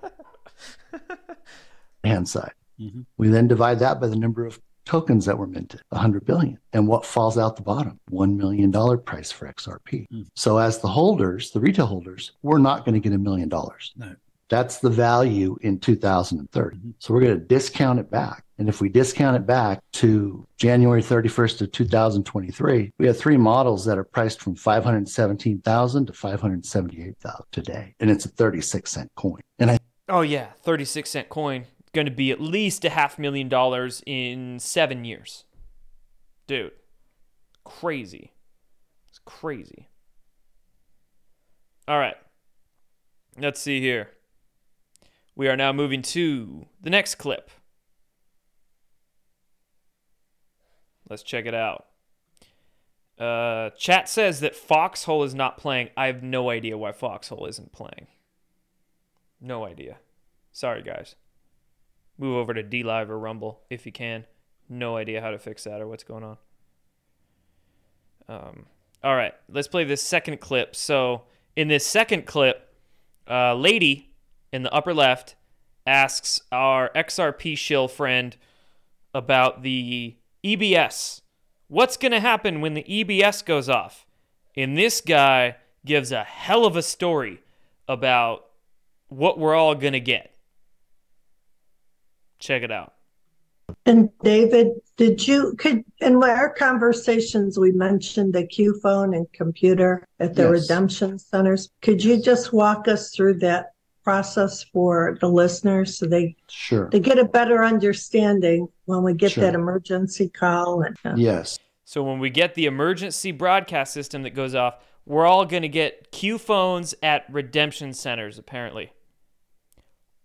hand side. Mhm. We then divide that by the number of tokens that were minted, 100 billion. And what falls out the bottom? $1 million price for XRP. Mm. So as the holders, the retail holders, we're not going to get a million dollars. No. That's the value in 2030. Mhm. So we're going to discount it back. And if we discount it back to January 31st of 2023, we have three models that are priced from 517,000 to 578,000 today. And it's a 36 cent coin. And I oh yeah, 36 cent coin going to be at least a half million dollars in 7 years. Dude. Crazy. It's crazy. All right. Let's see here. We are now moving to the next clip. Let's check it out. Uh, chat says that Foxhole is not playing. I have no idea why Foxhole isn't playing. No idea. Sorry, guys. Move over to D Live or Rumble if you can. No idea how to fix that or what's going on. Um, all right, let's play this second clip. So, in this second clip, uh, lady in the upper left asks our XRP shill friend about the EBS. What's going to happen when the EBS goes off? And this guy gives a hell of a story about what we're all going to get. Check it out. And David, did you could in our conversations we mentioned the Q phone and computer at the Yes. redemption centers? Could you just walk us through that process for the listeners so they Sure. they get a better understanding when we get Sure. that emergency call and uh, Yes. So when we get the emergency broadcast system that goes off, we're all going to get Q phones at redemption centers, apparently.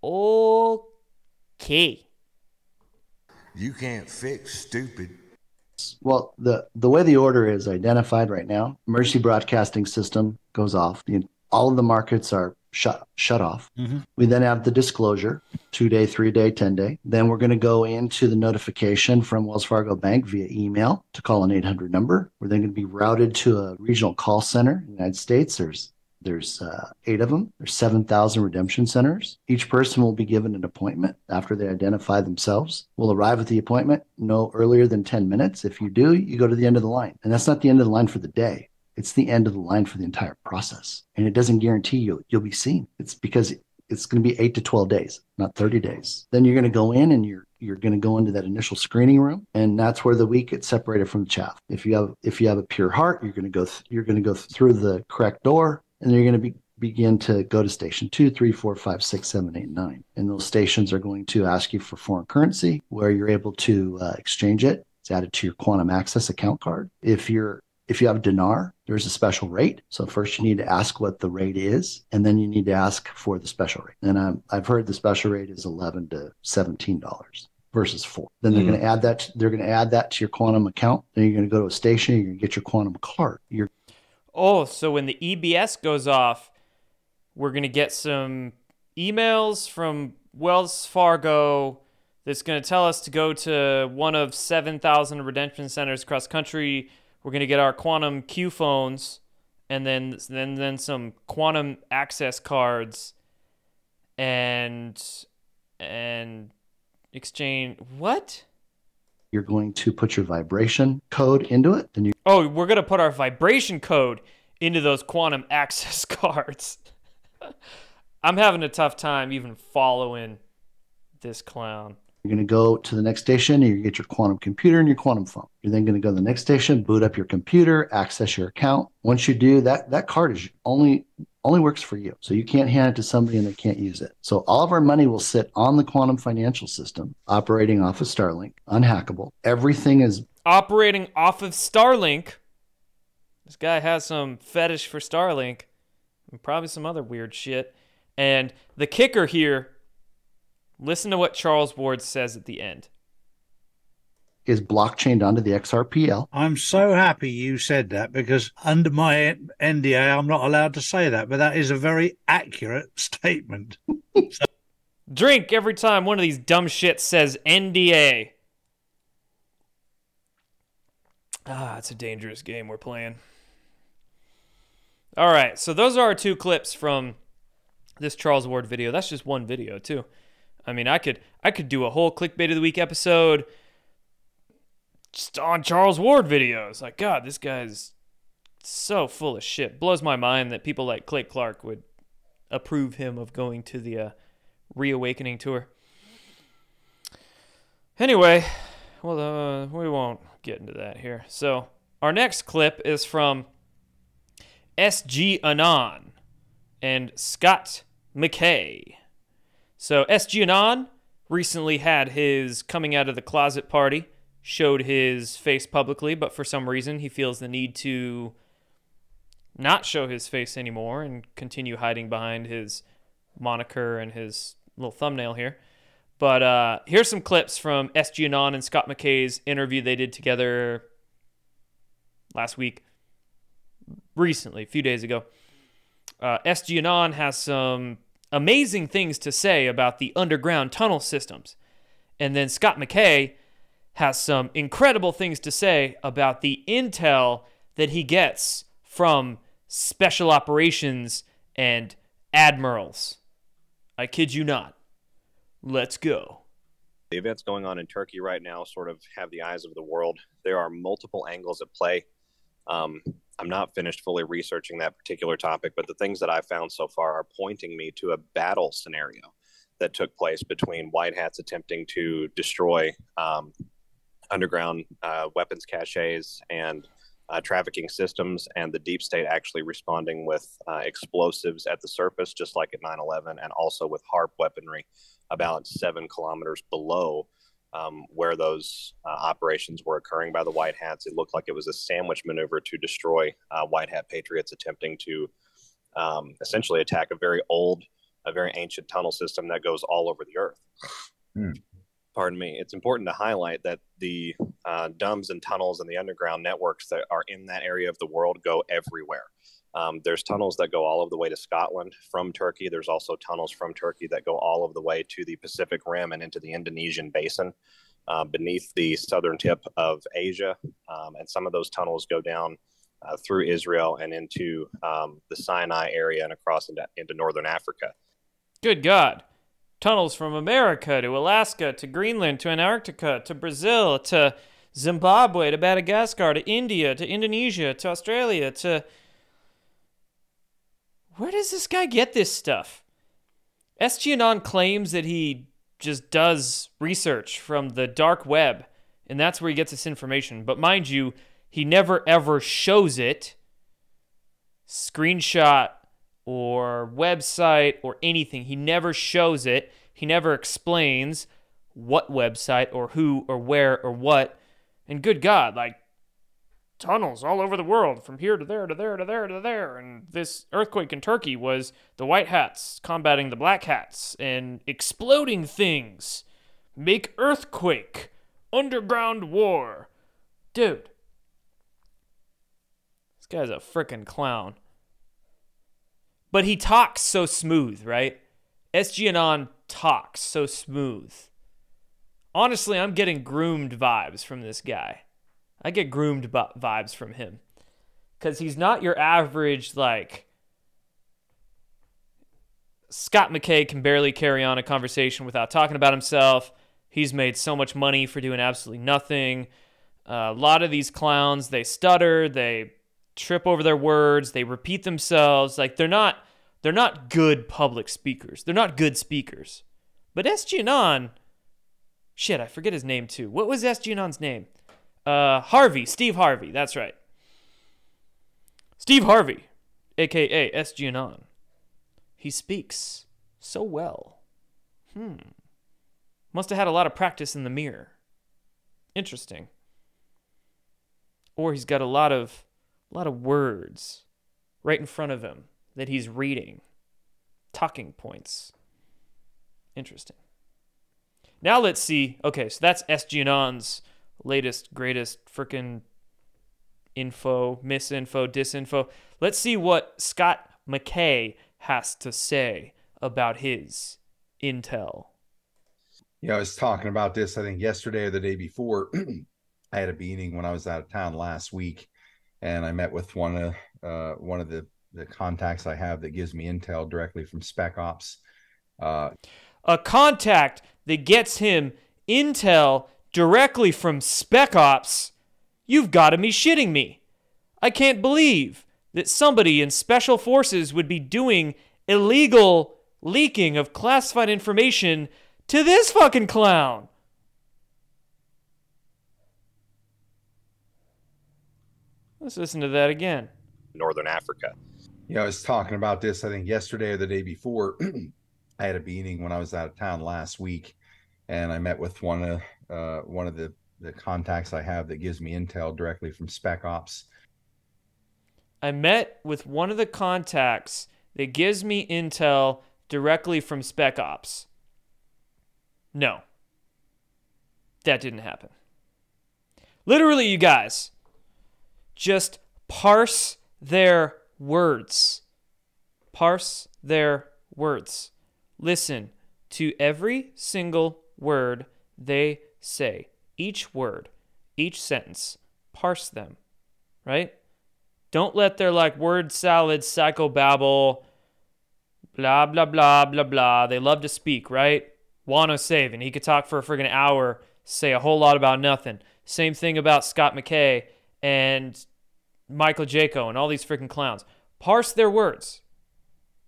Okay. You can't fix stupid. Well, the the way the order is identified right now, emergency broadcasting system goes off. The, all of the markets are shut shut off. Mhm. We then have the disclosure, two day, three day, ten day. Then we're going to go into the notification from Wells Fargo Bank via email to call an 800 number. We're then going to be routed to a regional call center in the United States. There's there's uh, eight of them. There's 7,000 redemption centers. Each person will be given an appointment after they identify themselves. Will arrive at the appointment no earlier than 10 minutes. If you do, you go to the end of the line. And that's not the end of the line for the day. It's the end of the line for the entire process. And it doesn't guarantee you you'll be seen. It's because it's going to be 8 to 12 days, not 30 days. Then you're going to go in and you're you're going to go into that initial screening room and that's where the wheat gets separated from the chaff. If you have if you have a pure heart, you're going to go th- you're going to go through the correct door and you're going to be begin to go to station two, three, four, five, six, seven, eight, nine. And those stations are going to ask you for foreign currency where you're able to uh, exchange it. It's added to your quantum access account card. If you're if you have dinar, there's a special rate. So first you need to ask what the rate is, and then you need to ask for the special rate. And um, I've heard the special rate is eleven to seventeen dollars versus four. Then they're going to add that. They're going to add that to your quantum account. Then you're going to go to a station. You're going to get your quantum card. You're Oh, so when the EBS goes off, we're going to get some emails from Wells Fargo that's going to tell us to go to one of 7,000 redemption centers across country. We're going to get our quantum Q phones and then then then some quantum access cards and and exchange what? you're going to put your vibration code into it. Then you Oh, we're gonna put our vibration code into those quantum [LAUGHS] access cards. [LAUGHS] I'm having a tough time even following this clown. You're going to go to the next station and you get your quantum computer and your quantum phone. You're then going to go to the next station, boot up your computer, access your account. Once you do that, that card is only only works for you. So you can't hand it to somebody and they can't use it. So all of our money will sit on the quantum financial system, operating off of Starlink, unhackable. Everything is Operating off of Starlink. This guy has some fetish for Starlink and probably some other weird shit. And the kicker here, listen to what Charles Ward says at the end. is blockchained onto the XRPL. I'm so happy you said that because under my NDA, I'm not allowed to say that, but that is a very accurate [LAUGHS] statement. Drink every time one of these dumb shits says NDA. Ah, it's a dangerous game we're playing. All right, so those are our two clips from this Charles Ward video. That's just one video, too. I mean, I could I could do a whole clickbait of the week episode just on Charles Ward videos. Like, God, this guy's so full of shit. Blows my mind that people like Clay Clark would approve him of going to the uh, Reawakening tour. Anyway, well, uh, we won't get into that here. So, our next clip is from SG Anon and Scott McKay. So, SG Anon recently had his coming out of the closet party, showed his face publicly, but for some reason he feels the need to not show his face anymore and continue hiding behind his moniker and his little thumbnail here. But uh, here's some clips from SG Anon and Scott McKay's interview they did together last week, recently, a few days ago. Uh, SG Anon has some amazing things to say about the underground tunnel systems. And then Scott McKay has some incredible things to say about the intel that he gets from special operations and admirals. I kid you not. Let's go. The events going on in Turkey right now sort of have the eyes of the world. There are multiple angles at play. Um, I'm not finished fully researching that particular topic, but the things that I've found so far are pointing me to a battle scenario that took place between white hats attempting to destroy um, underground uh, weapons caches and uh, trafficking systems, and the deep state actually responding with uh, explosives at the surface, just like at 9 11, and also with HAARP weaponry about seven kilometers below um, where those uh, operations were occurring by the White Hats. It looked like it was a sandwich maneuver to destroy uh, White Hat patriots attempting to um, essentially attack a very old, a very ancient tunnel system that goes all over the earth. Hmm. Pardon me. It's important to highlight that the uh, DUMBs and tunnels and the underground networks that are in that area of the world go everywhere. Um, there's tunnels that go all of the way to Scotland from Turkey. There's also tunnels from Turkey that go all of the way to the Pacific Rim and into the Indonesian basin uh, beneath the southern tip of Asia. Um, and some of those tunnels go down uh, through Israel and into um, the Sinai area and across into, into northern Africa. Good God. Tunnels from America to Alaska to Greenland to Antarctica to Brazil to Zimbabwe to Madagascar to India to Indonesia to Australia to where does this guy get this stuff? SG Anon claims that he just does research from the dark web, and that's where he gets this information. But mind you, he never ever shows it, screenshot or website or anything. He never shows it. He never explains what website or who or where or what. And good God, like tunnels all over the world from here to there to there to there to there. And this earthquake in Turkey was the white hats combating the black hats and exploding things. Make earthquake. Underground war. Dude. This guy's a freaking clown. But he talks so smooth, right? SG Anon talks so smooth. Honestly, I'm getting groomed vibes from this guy. I get groomed vibes from him because he's not your average like. Scott McKay can barely carry on a conversation without talking about himself. He's made so much money for doing absolutely nothing. Uh, a lot of these clowns, they stutter, they trip over their words, they repeat themselves. Like they're not, they're not good public speakers. They're not good speakers. But SG shit, I forget his name too. What was SG name? Uh, Harvey, Steve Harvey, that's right. Steve Harvey, aka SG Anon. He speaks so well. Hmm. Must have had a lot of practice in the mirror. Interesting. Or he's got a lot of a lot of words right in front of him that he's reading. Talking points. Interesting. Now let's see. Okay, so that's SG Anon's latest, greatest freaking info, misinfo, disinfo. Let's see what Scott McKay has to say about his intel. Yeah, I was talking about this, I think yesterday or the day before. [CLEARS THROAT] I had a meeting when I was out of town last week, and I met with one of uh, one of the, the contacts I have that gives me intel directly from Spec Ops. Uh, a contact that gets him intel directly from Spec Ops, you've got to be shitting me. I can't believe that somebody in Special Forces would be doing illegal leaking of classified information to this fucking clown. Let's listen to that again. Northern Africa. Yeah, I was talking about this, I think yesterday or the day before. [CLEARS THROAT] I had a meeting when I was out of town last week, and I met with one of uh, one of the the contacts I have that gives me intel directly from Spec Ops. I met with one of the contacts that gives me intel directly from Spec Ops. No. That didn't happen. Literally, you guys, just parse their words. Parse their words. Listen to every single word they say. Each word, each sentence. Parse them, right? Don't let their like word salad psychobabble, blah, blah, blah, blah, blah. They love to speak, right? Juan O'Savin, he could talk for a friggin' hour, say a whole lot about nothing. Same thing about Scott McKay and Michael Jaco and all these freaking clowns. Parse their words,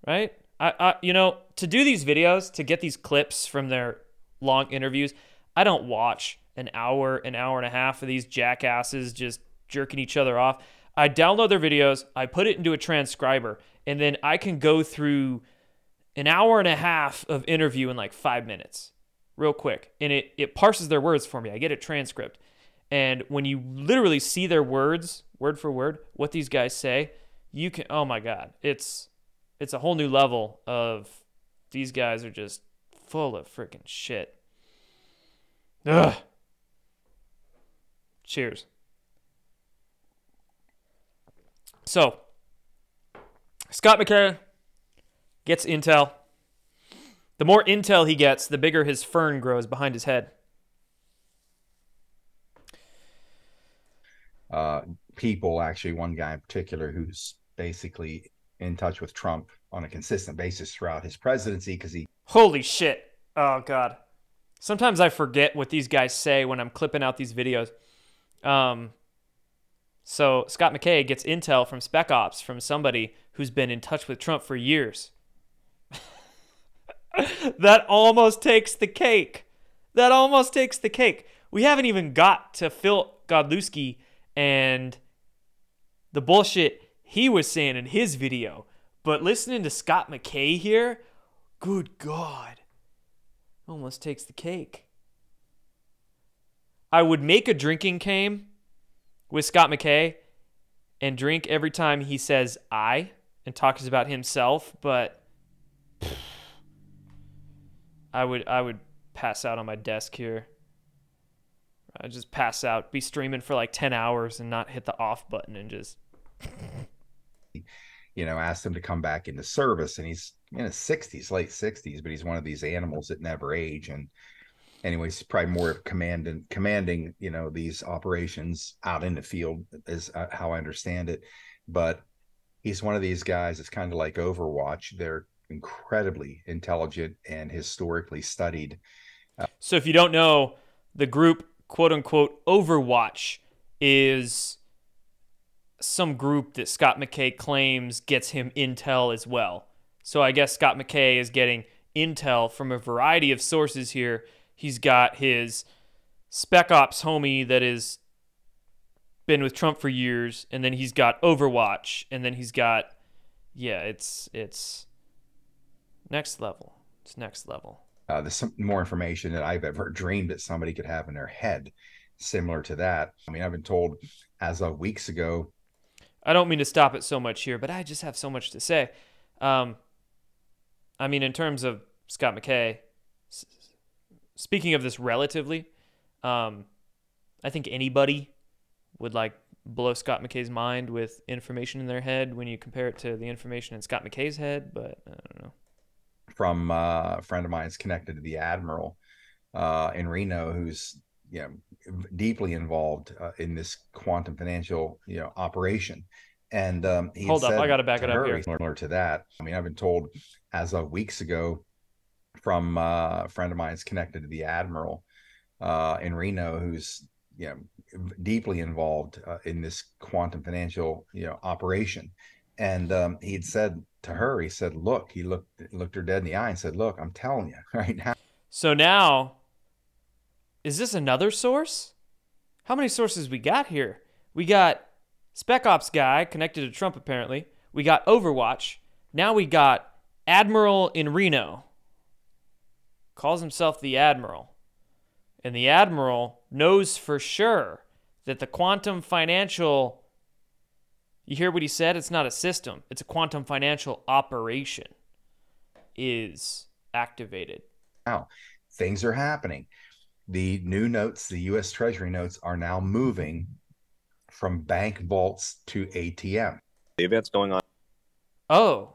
right? I, I, you know, to do these videos, to get these clips from their long interviews, I don't watch an hour, an hour and a half of these jackasses just jerking each other off. I download their videos, I put it into a transcriber, and then I can go through an hour and a half of interview in like five minutes, real quick. And it, it parses their words for me. I get a transcript. And when you literally see their words, word for word, what these guys say, you can, oh my God, it's, it's a whole new level of these guys are just full of freaking shit. Ugh. Cheers. So, Scott McKay gets intel. The more intel he gets, the bigger his fern grows behind his head. Uh, people, actually, one guy in particular who's basically in touch with Trump on a consistent basis throughout his presidency because he. Holy shit. Oh, God. Sometimes I forget what these guys say when I'm clipping out these videos. Um, so Scott McKay gets intel from Spec Ops from somebody who's been in touch with Trump for years. [LAUGHS] that almost takes the cake. That almost takes the cake. We haven't even got to Phil Godlewski and the bullshit he was saying in his video. But listening to Scott McKay here, good God, almost takes the cake. I would make a drinking game with Scott McKay and drink every time he says I and talks about himself, but [SIGHS] I would I would pass out on my desk here. I just pass out, be streaming for like 10 hours and not hit the off button and just [LAUGHS] you know, asked him to come back into service and he's in his 60s, late 60s, but he's one of these animals that never age and anyways, probably more of commanding commanding, you know, these operations out in the field is uh, how I understand it. But he's one of these guys. It's kind of like Overwatch. They're incredibly intelligent and historically studied. Uh, so if you don't know, the group quote unquote Overwatch is some group that Scott McKay claims gets him intel as well. So I guess Scott McKay is getting intel from a variety of sources here He's got his Spec Ops homie that has been with Trump for years, and then he's got Overwatch, and then he's got yeah, it's it's next level. It's next level. Uh, there's some more information that I've ever dreamed that somebody could have in their head, similar to that. I mean, I've been told as of weeks ago. I don't mean to stop it so much here, but I just have so much to say. Um, I mean, in terms of Scott McKay, speaking of this relatively, um, I think anybody would like blow Scott McKay's mind with information in their head when you compare it to the information in Scott McKay's head, but I don't know. From uh, a friend of mine is connected to the admiral uh, in Reno, who's you know deeply involved uh, in this quantum financial you know operation. And um, hold up, I got to back it up here. Similar to that, I mean, I've been told as of weeks ago from uh, a friend of mine is connected to the admiral uh, in Reno, who's you know deeply involved uh, in this quantum financial you know operation. And um, he'd said to her, he said, "Look," he looked looked her dead in the eye and said, "Look, I'm telling you [LAUGHS] right now." So now, is this another source? How many sources we got here? We got Spec Ops guy connected to Trump apparently. We got Overwatch. Now we got Admiral in Reno calls himself the Admiral. And the Admiral knows for sure that the quantum financial you hear what he said? It's not a system, it's a quantum financial operation is activated. Now, things are happening. The new notes, the US Treasury notes, are now moving from bank vaults to ATM. The event's going on. Oh.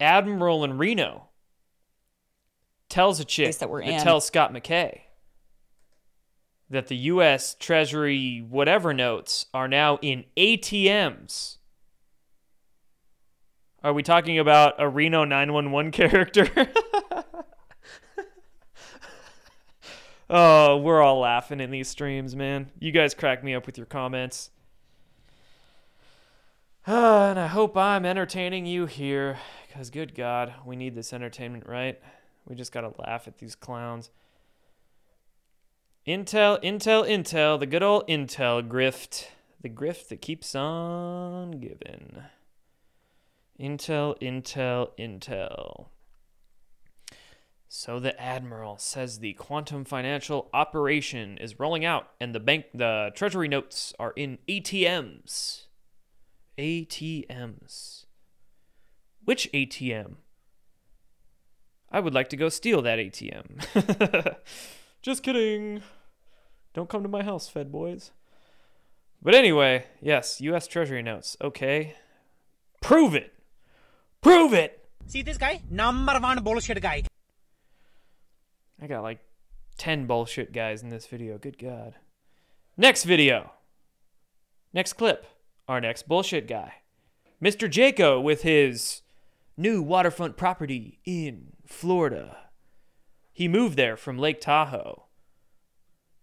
Admiral in Reno tells a chick that we're that in. tells Scott McKay that the U.S. Treasury whatever notes are now in ATMs. Are we talking about a Reno 911 character? [LAUGHS] oh, we're all laughing in these streams, man. You guys crack me up with your comments. Ah, [SIGHS] and I hope I'm entertaining you here, because good God, we need this entertainment, right? We just gotta laugh at these clowns. Intel, Intel, Intel, the good old Intel grift. The grift that keeps on giving. Intel, Intel, Intel. So the admiral says the quantum financial operation is rolling out and the bank the treasury notes are in ATMs. ATMs. Which ATM? I would like to go steal that ATM. [LAUGHS] Just kidding. Don't come to my house, Fed boys. But anyway, yes, US Treasury notes. Okay. Prove it. Prove it. See this guy? Number one bullshit guy. I got like 10 bullshit guys in this video. Good God. Next video. Next clip. Our next bullshit guy. Mr. Jaco with his new waterfront property in Florida. He moved there from Lake Tahoe.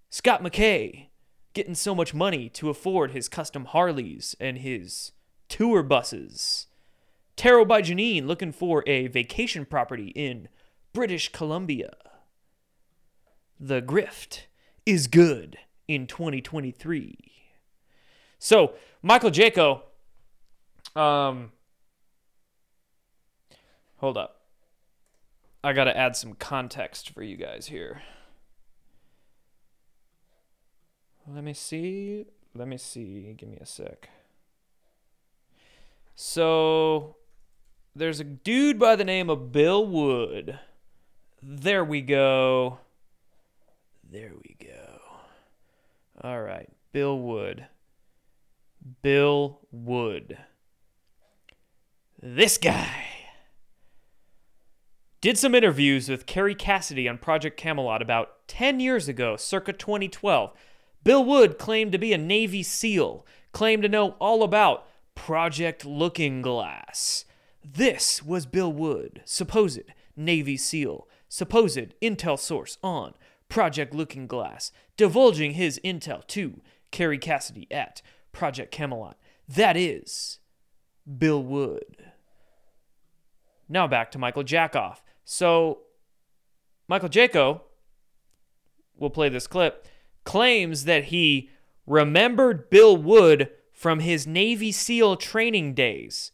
Scott McKay getting so much money to afford his custom Harleys and his tour buses. Tarot by Janine looking for a vacation property in British Columbia. The grift is good in 2023. So, Michael Jaco, um, hold up. I got to add some context for you guys here. Let me see. Let me see. Give me a sec. So, there's a dude by the name of Bill Wood. There we go. There we go. All right. Bill Wood. Bill Wood. This guy did some interviews with Kerry Cassidy on Project Camelot about 10 years ago, circa 2012. Bill Wood claimed to be a Navy SEAL, claimed to know all about Project Looking Glass. This was Bill Wood, supposed Navy SEAL, supposed intel source on Project Looking Glass, divulging his intel to Kerry Cassidy at Project Camelot. That is Bill Wood. Now back to Michael Jackoff. So, Michael Jaco, we'll play this clip, claims that he remembered Bill Wood from his Navy SEAL training days.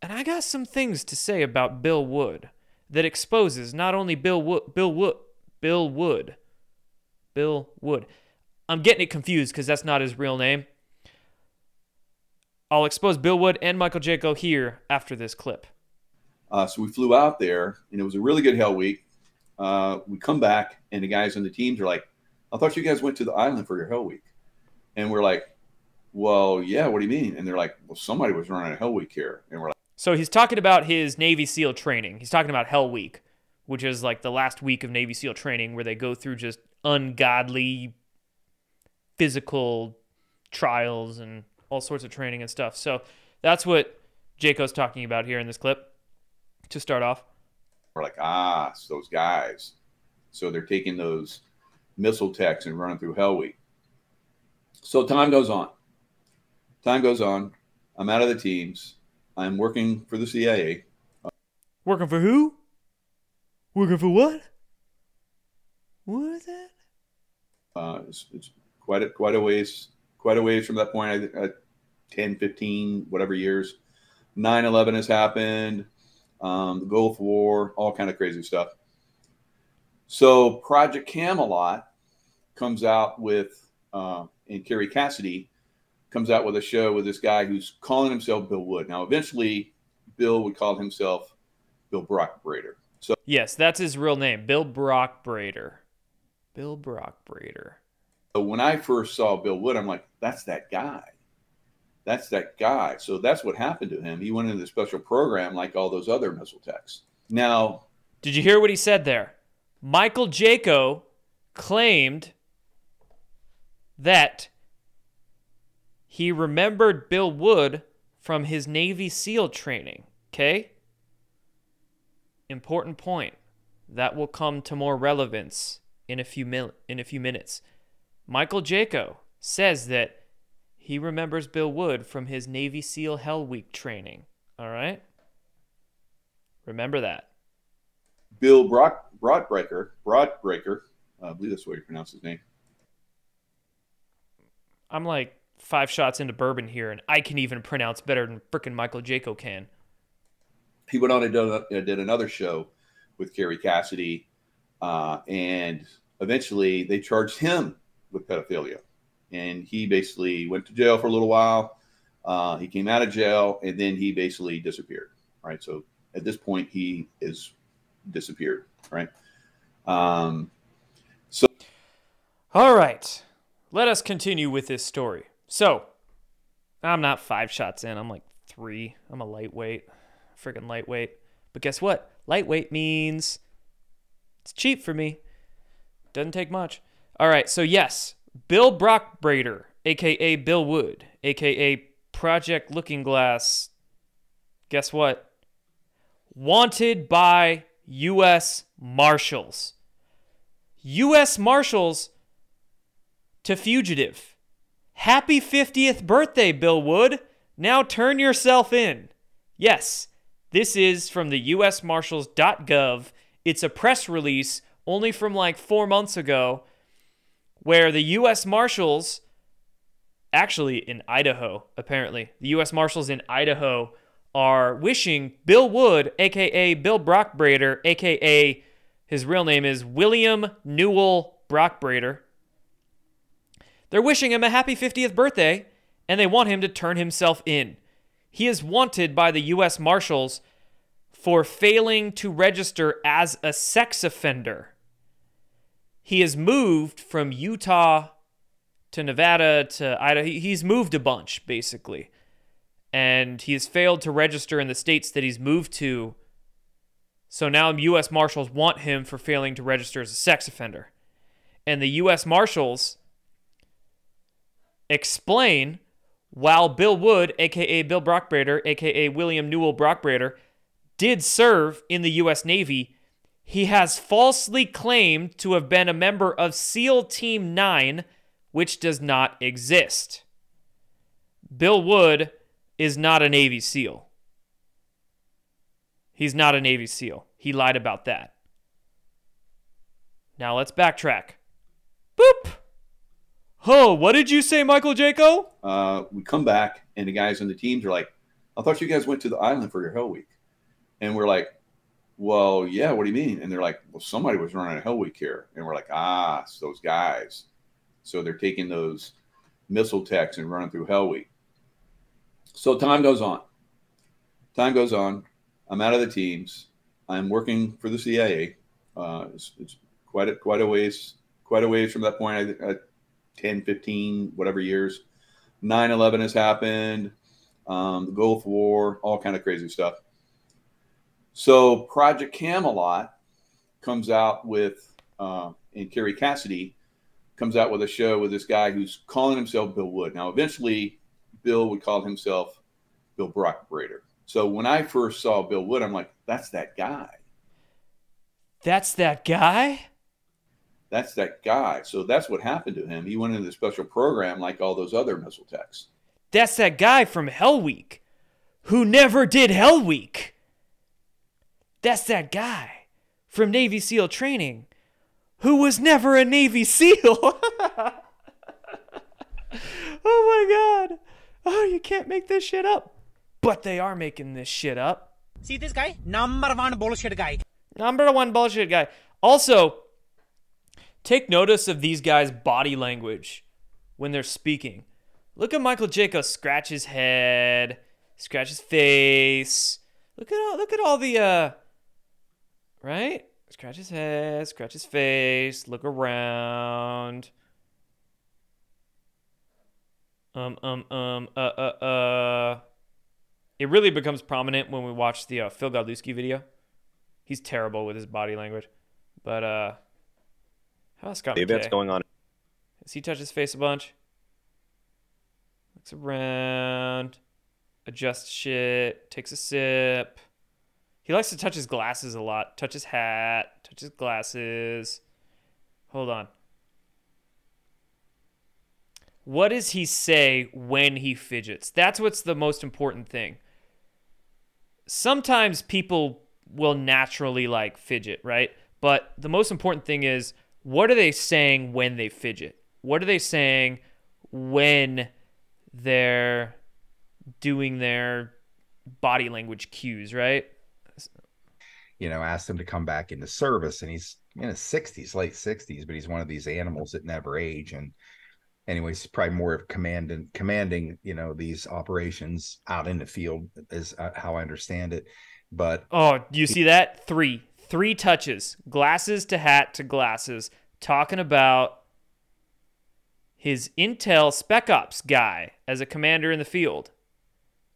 And I got some things to say about Bill Wood that exposes not only Bill Wood, Bill Wood, Bill Wood, Bill Wood. I'm getting it confused because that's not his real name. I'll expose Bill Wood and Michael Jaco here after this clip. Uh, so we flew out there, and it was a really good hell week. Uh, we come back, and the guys on the teams are like, "I thought you guys went to the island for your hell week," and we're like, "Well, yeah. What do you mean?" And they're like, "Well, somebody was running a hell week here," and we're like, So he's talking about his Navy SEAL training. He's talking about Hell Week, which is like the last week of Navy SEAL training where they go through just ungodly physical trials and all sorts of training and stuff. So that's what Jaco's talking about here in this clip to start off. "We're like, ah, it's those guys." So they're taking those missile techs and running through hell week. So time goes on. Time goes on. I'm out of the teams. I'm working for the CIA. Working for who? Working for what? What is that? Uh, it's, it's quite a, quite a ways quite a ways from that point. I, I, 10, 15, whatever years. 9/11 has happened. Um, the Gulf War, all kind of crazy stuff. So Project Camelot comes out with, uh, and Kerry Cassidy comes out with a show with this guy who's calling himself Bill Wood. Now, eventually, Bill would call himself Bill Brockbrader. So Yes, that's his real name, Bill Brockbrader. Bill Brockbrader. So when I first saw Bill Wood, I'm like, that's that guy. That's that guy. So that's what happened to him. He went into the special program like all those other missile techs. Now, Did you hear what he said there? Michael Jaco claimed that he remembered Bill Wood from his Navy SEAL training. Okay? Important point. That will come to more relevance in a few mil- in a few minutes. Michael Jaco says that he remembers Bill Wood from his Navy SEAL Hell Week training. All right? Remember that. Bill Brock Broadbreaker, Broadbreaker, uh, I believe that's the way you pronounce his name. I'm like five shots into bourbon here, and I can even pronounce better than frickin' Michael Jaco can. He went on and did, uh, did another show with Kerry Cassidy, uh, and eventually they charged him with pedophilia. And he basically went to jail for a little while. Uh, he came out of jail, and then he basically disappeared. Right. So at this point, he is disappeared. Right. Um, so All right, let us continue with this story. So, I'm not five shots in, I'm like three. I'm a lightweight, friggin' lightweight. But guess what? Lightweight means it's cheap for me. Doesn't take much. All right, so yes, Bill Brockbrader, aka Bill Wood, aka Project Looking Glass. Guess what? Wanted by U.S. Marshals. U.S. Marshals to fugitive. Happy 50th birthday, Bill Wood. Now turn yourself in. Yes, this is from the usmarshals.gov. It's a press release only from like four months ago where the U.S. Marshals, actually in Idaho, apparently, the U.S. Marshals in Idaho are wishing Bill Wood, aka Bill Brockbrader, aka his real name is William Newell Brockbrader. They're wishing him a happy 50th birthday and they want him to turn himself in. He is wanted by the U.S. Marshals for failing to register as a sex offender. He has moved from Utah to Nevada to Idaho. He's moved a bunch, basically. And he has failed to register in the states that he's moved to. So now U.S. Marshals want him for failing to register as a sex offender. And the U.S. Marshals explain while Bill Wood, aka Bill Brockbrader, aka William Newell Brockbrader, did serve in the U.S. Navy, he has falsely claimed to have been a member of SEAL Team 9, which does not exist. Bill Wood is not a Navy SEAL. He's not a Navy SEAL. He lied about that. Now let's backtrack. Boop! Oh, what did you say, Michael Jaco? uh, we come back, and the guys on the teams are like, I thought you guys went to the island for your Hell Week. And we're like, well, yeah, what do you mean? And they're like, well, somebody was running a Hell Week here. And we're like, ah, it's those guys. So they're taking those missile techs and running through Hell Week. So time goes on. Time goes on. I'm out of the teams. I'm working for the CIA. Uh, it's, it's quite a, quite a ways quite a ways from that point. I, I, 10, 15, whatever years. 9-11 has happened. Um, the Gulf War, all kind of crazy stuff. So Project Camelot comes out with, uh, and Kerry Cassidy comes out with a show with this guy who's calling himself Bill Wood. Now, eventually, Bill would call himself Bill Brockbrader. So when I first saw Bill Wood, I'm like, that's that guy. That's that guy? That's that guy. So that's what happened to him. He went into the special program like all those other missile techs. That's that guy from Hell Week who never did Hell Week. That's that guy from Navy SEAL training who was never a Navy [LAUGHS] SEAL. oh my God. Oh, you can't make this shit up. But they are making this shit up. See this guy? Number one bullshit guy. Number one bullshit guy. Also, take notice of these guys' body language when they're speaking. Look at Michael Jacobs scratch his head, scratch his face. Look at all look at all the uh right? Scratch his head, scratch his face, look around. Um um um uh uh uh it really becomes prominent when we watch the uh, Phil Godlewski video. He's terrible with his body language. But uh how about Scott The event's going on. Does he touch his face a bunch? Looks around, adjusts shit, takes a sip. He likes to touch his glasses a lot. Touch his hat, touch his glasses. Hold on. What does he say when he fidgets? That's what's the most important thing. Sometimes people will naturally like fidget, right? But the most important thing is what are they saying when they fidget? What are they saying when they're doing their body language cues, right? you know, asked him to come back into service, and he's in his sixties, late sixties, but he's one of these animals that never age. And anyways, probably more of commanding, commanding, you know, these operations out in the field is uh, how I understand it. But Oh, do you see that? Three. Three touches. Glasses to hat to glasses. Talking about his Intel Spec Ops guy as a commander in the field.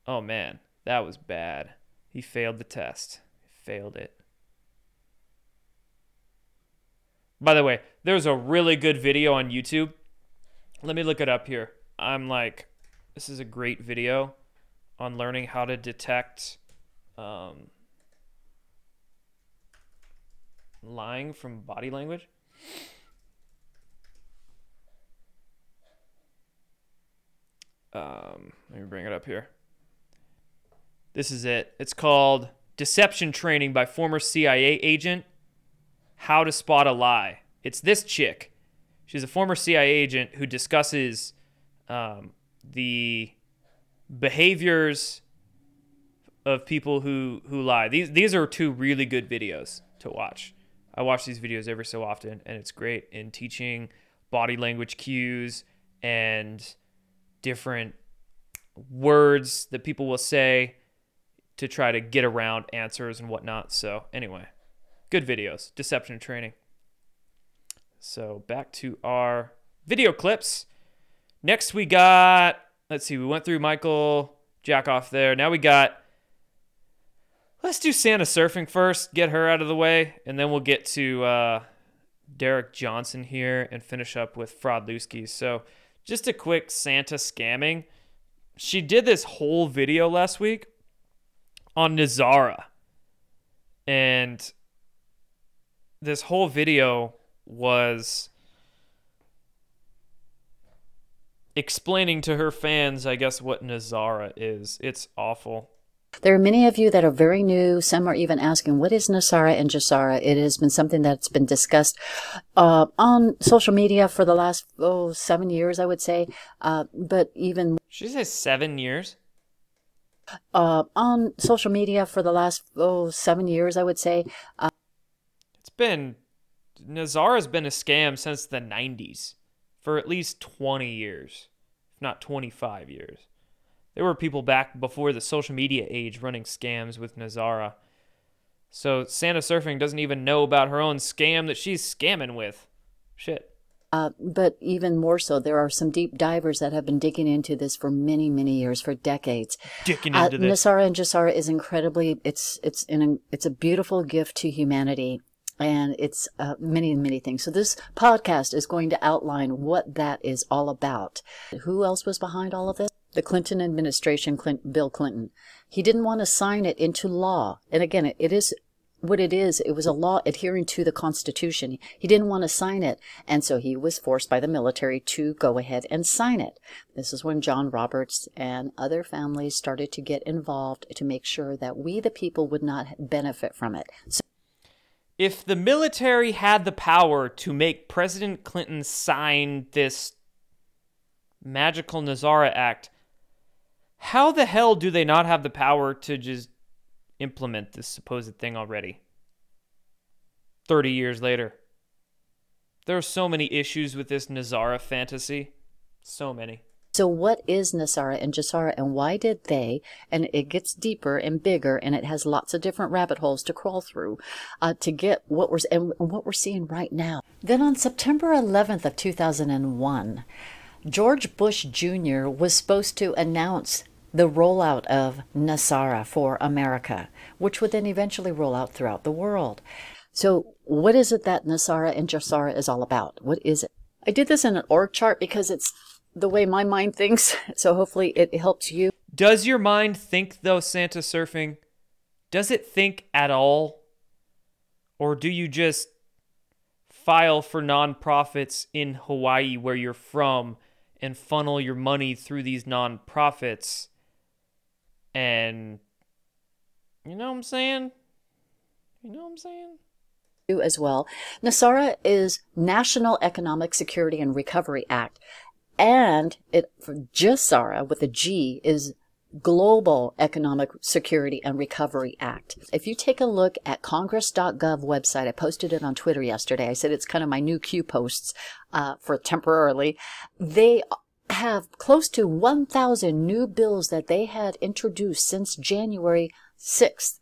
Oh man, that was bad. He failed the test. Failed it. By the way, there's a really good video on YouTube. Let me look it up here. I'm like, this is a great video on learning how to detect um, lying from body language. Um, let me bring it up here. This is it. It's called Deception Training by Former CIA Agent How to Spot a Lie. It's this chick. She's a former CIA agent who discusses um, the behaviors of people who, who lie. These, these are two really good videos to watch. I watch these videos every so often, and it's great in teaching body language cues and different words that people will say to try to get around answers and whatnot. So, anyway, good videos, deception training. So, back to our video clips. Next, we got, let's see, we went through Michael Jack off there. Now we got, let's do Santa surfing first, get her out of the way, and then we'll get to uh, Derek Johnson here and finish up with Fraudlewski. So, just a quick Santa scamming. She did this whole video last week on NESARA. And this whole video was explaining to her fans, I guess, what NESARA is. It's awful. There are many of you that are very new. Some are even asking, what is NESARA and GESARA? It has been something that's been discussed uh, on social media for the last, oh, seven years, I would say. Uh, but even. She says seven years? Uh, on social media for the last, oh, seven years, I would say. Uh, it's been. NESARA's been a scam since the 90s for at least 20 years, if not 25 years. There were people back before the social media age running scams with NESARA. So Santa Surfing doesn't even know about her own scam that she's scamming with. Shit. Uh, but even more so, there are some deep divers that have been digging into this for many, many years, for decades. Digging Uh, into this. NESARA and GESARA is incredibly. It's it's an it's a beautiful gift to humanity, and it's uh, many many things. So this podcast is going to outline what that is all about. Who else was behind all of this? The Clinton administration, Clint, Bill Clinton. He didn't want to sign it into law, and again, it, it is what it is, it was a law adhering to the Constitution. He didn't want to sign it, and so he was forced by the military to go ahead and sign it. This is when John Roberts and other families started to get involved to make sure that we, the people, would not benefit from it. So If the military had the power to make President Clinton sign this magical NESARA Act, how the hell do they not have the power to just implement this supposed thing already? 30 years later. There are so many issues with this NESARA fantasy. So many. So, what is NESARA and GESARA, and why did they? And it gets deeper and bigger, and it has lots of different rabbit holes to crawl through uh, to get what we're and what we're seeing right now. Then, on September 11th of 2001, George Bush Jr. was supposed to announce the rollout of NESARA for America, which would then eventually roll out throughout the world. So, what is it that NESARA and GESARA is all about? What is it? I did this in an org chart because it's the way my mind thinks, [LAUGHS] so hopefully it helps you. Does your mind think though, Santa surfing? Does it think at all? Or do you just file for nonprofits in Hawaii where you're from and funnel your money through these nonprofits? And you know what I'm saying? You know what I'm saying? You As well. NESARA is National Economic Security and Recovery Act. And it for GESARA with a G is Global Economic Security and Recovery Act. If you take a look at congress.gov website, I posted it on Twitter yesterday. I said it's kind of my new Q posts uh, for temporarily. They have close to 1,000 new bills that they had introduced since January 6th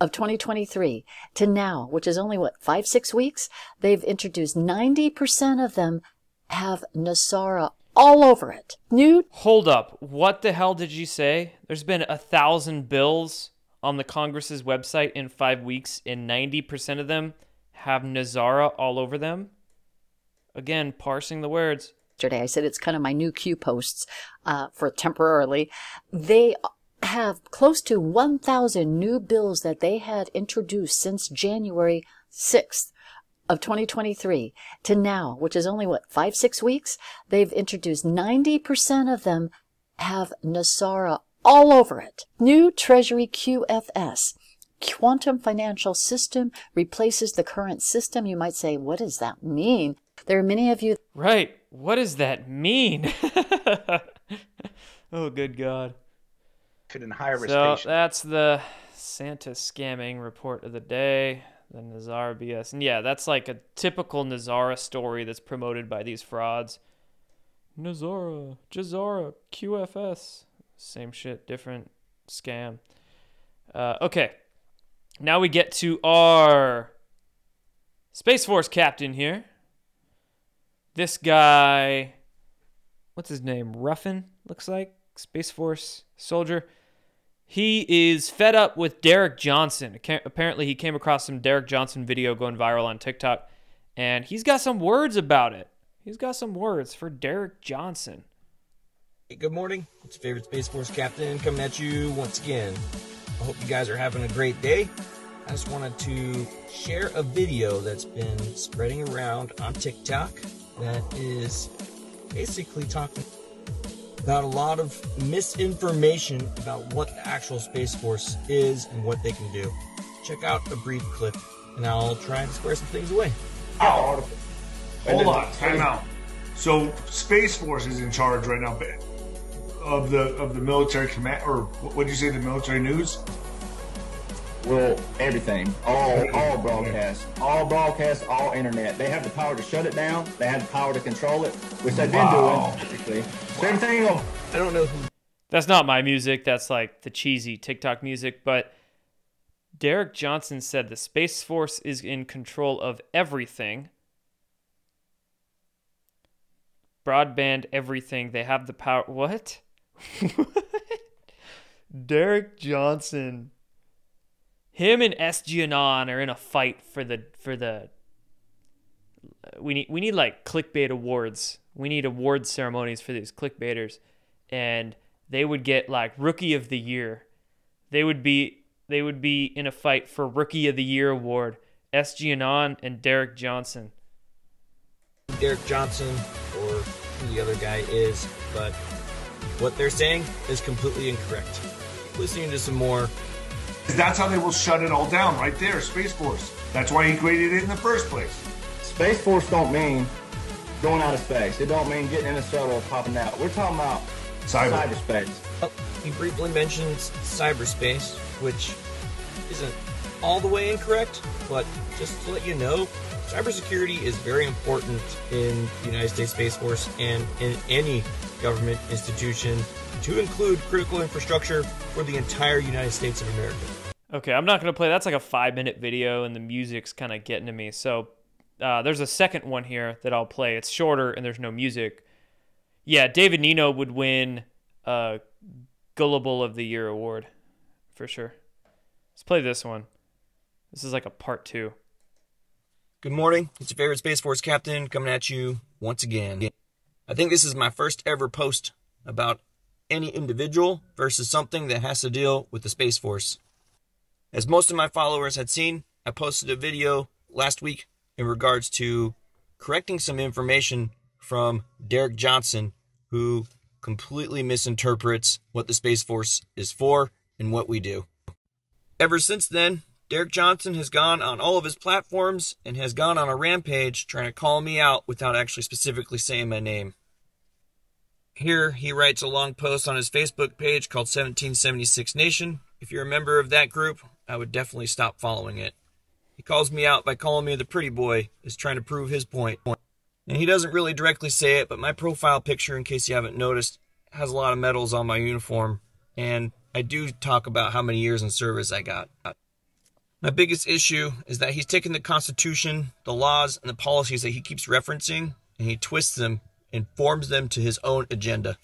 of 2023 to now, which is only what, five, six weeks? They've introduced 90% of them have NESARA all over it. New. Hold up. What the hell did you say? There's been a thousand bills on the Congress's website in five weeks, and 90% of them have NESARA all over them? Again, parsing the words. Yesterday, I said it's kind of my new Q posts uh, for temporarily. They have close to 1,000 new bills that they had introduced since January 6th of 2023 to now, which is only what, five, six weeks? They've introduced 90% of them have NESARA all over it. New Treasury QFS. Quantum financial system replaces the current system. You might say, what does that mean? There are many of you. Right. What does that mean? [LAUGHS] oh, good God. Could in higher So that's the Santa scamming report of the day, the NESARA BS. And yeah, that's like a typical NESARA story that's promoted by these frauds. NESARA, GESARA, QFS. Same shit, different scam. Uh, okay. Now we get to our Space Force captain here. This guy, what's his name? Ruffin, looks like. Space Force soldier. He is fed up with Derek Johnson. Apparently, he came across some Derek Johnson video going viral on TikTok, and he's got some words about it. He's got some words for Derek Johnson. Hey, good morning. It's your favorite Space Force captain coming at you once again. I hope you guys are having a great day. I just wanted to share a video that's been spreading around on TikTok that is basically talking about a lot of misinformation about what the actual Space Force is and what they can do. Check out a brief clip, and I'll try and square some things away. Oh, hold on, time out. So Space Force is in charge right now of the of the military command, or what did you say, the military news? Well, everything, all all broadcast, all broadcast, all internet. They have the power to shut it down. They have the power to control it, which they've Wow. been doing. Typically. So everything. will- I don't know who. That's not my music. That's like the cheesy TikTok music. But Derek Johnson said the Space Force is in control of everything. Broadband, everything. They have the power. What? [LAUGHS] Derek Johnson. Him and SGAnon are in a fight for the for the. We need we need like clickbait awards. We need award ceremonies for these clickbaiters, and they would get like rookie of the year. They would be they would be in a fight for rookie of the year award. SGAnon and Derek Johnson. Derek Johnson or who the other guy is, but what they're saying is completely incorrect. Listening to some more. That's how they will shut it all down, right there, Space Force. That's why he created it in the first place. Space Force don't mean going out of space. It don't mean getting in a shuttle and popping out. We're talking about Cyber. cyberspace. Oh, he briefly mentions cyberspace, which isn't all the way incorrect, but just to let you know, Cybersecurity is very important in the United States Space Force and in any government institution to include critical infrastructure for the entire United States of America. Okay, I'm not going to play. That's like a five minute video, and the music's kind of getting to me. So uh, there's a second one here that I'll play. It's shorter, and there's no music. Yeah, David Nino would win a Gullible of the Year award for sure. Let's play this one. This is like a part two. Good morning. It's your favorite Space Force captain coming at you once again. I think this is my first ever post about any individual versus something that has to deal with the Space Force. As most of my followers had seen, I posted a video last week in regards to correcting some information from Derek Johnson, who completely misinterprets what the Space Force is for and what we do. Ever since then, Derek Johnson has gone on all of his platforms and has gone on a rampage trying to call me out without actually specifically saying my name. Here, he writes a long post on his Facebook page called 1776 Nation. If you're a member of that group, I would definitely stop following it. He calls me out by calling me the pretty boy, is trying to prove his point. And he doesn't really directly say it, but my profile picture, in case you haven't noticed, has a lot of medals on my uniform. And I do talk about how many years in service I got. My biggest issue is that he's taken the Constitution, the laws, and the policies that he keeps referencing, and he twists them and forms them to his own agenda.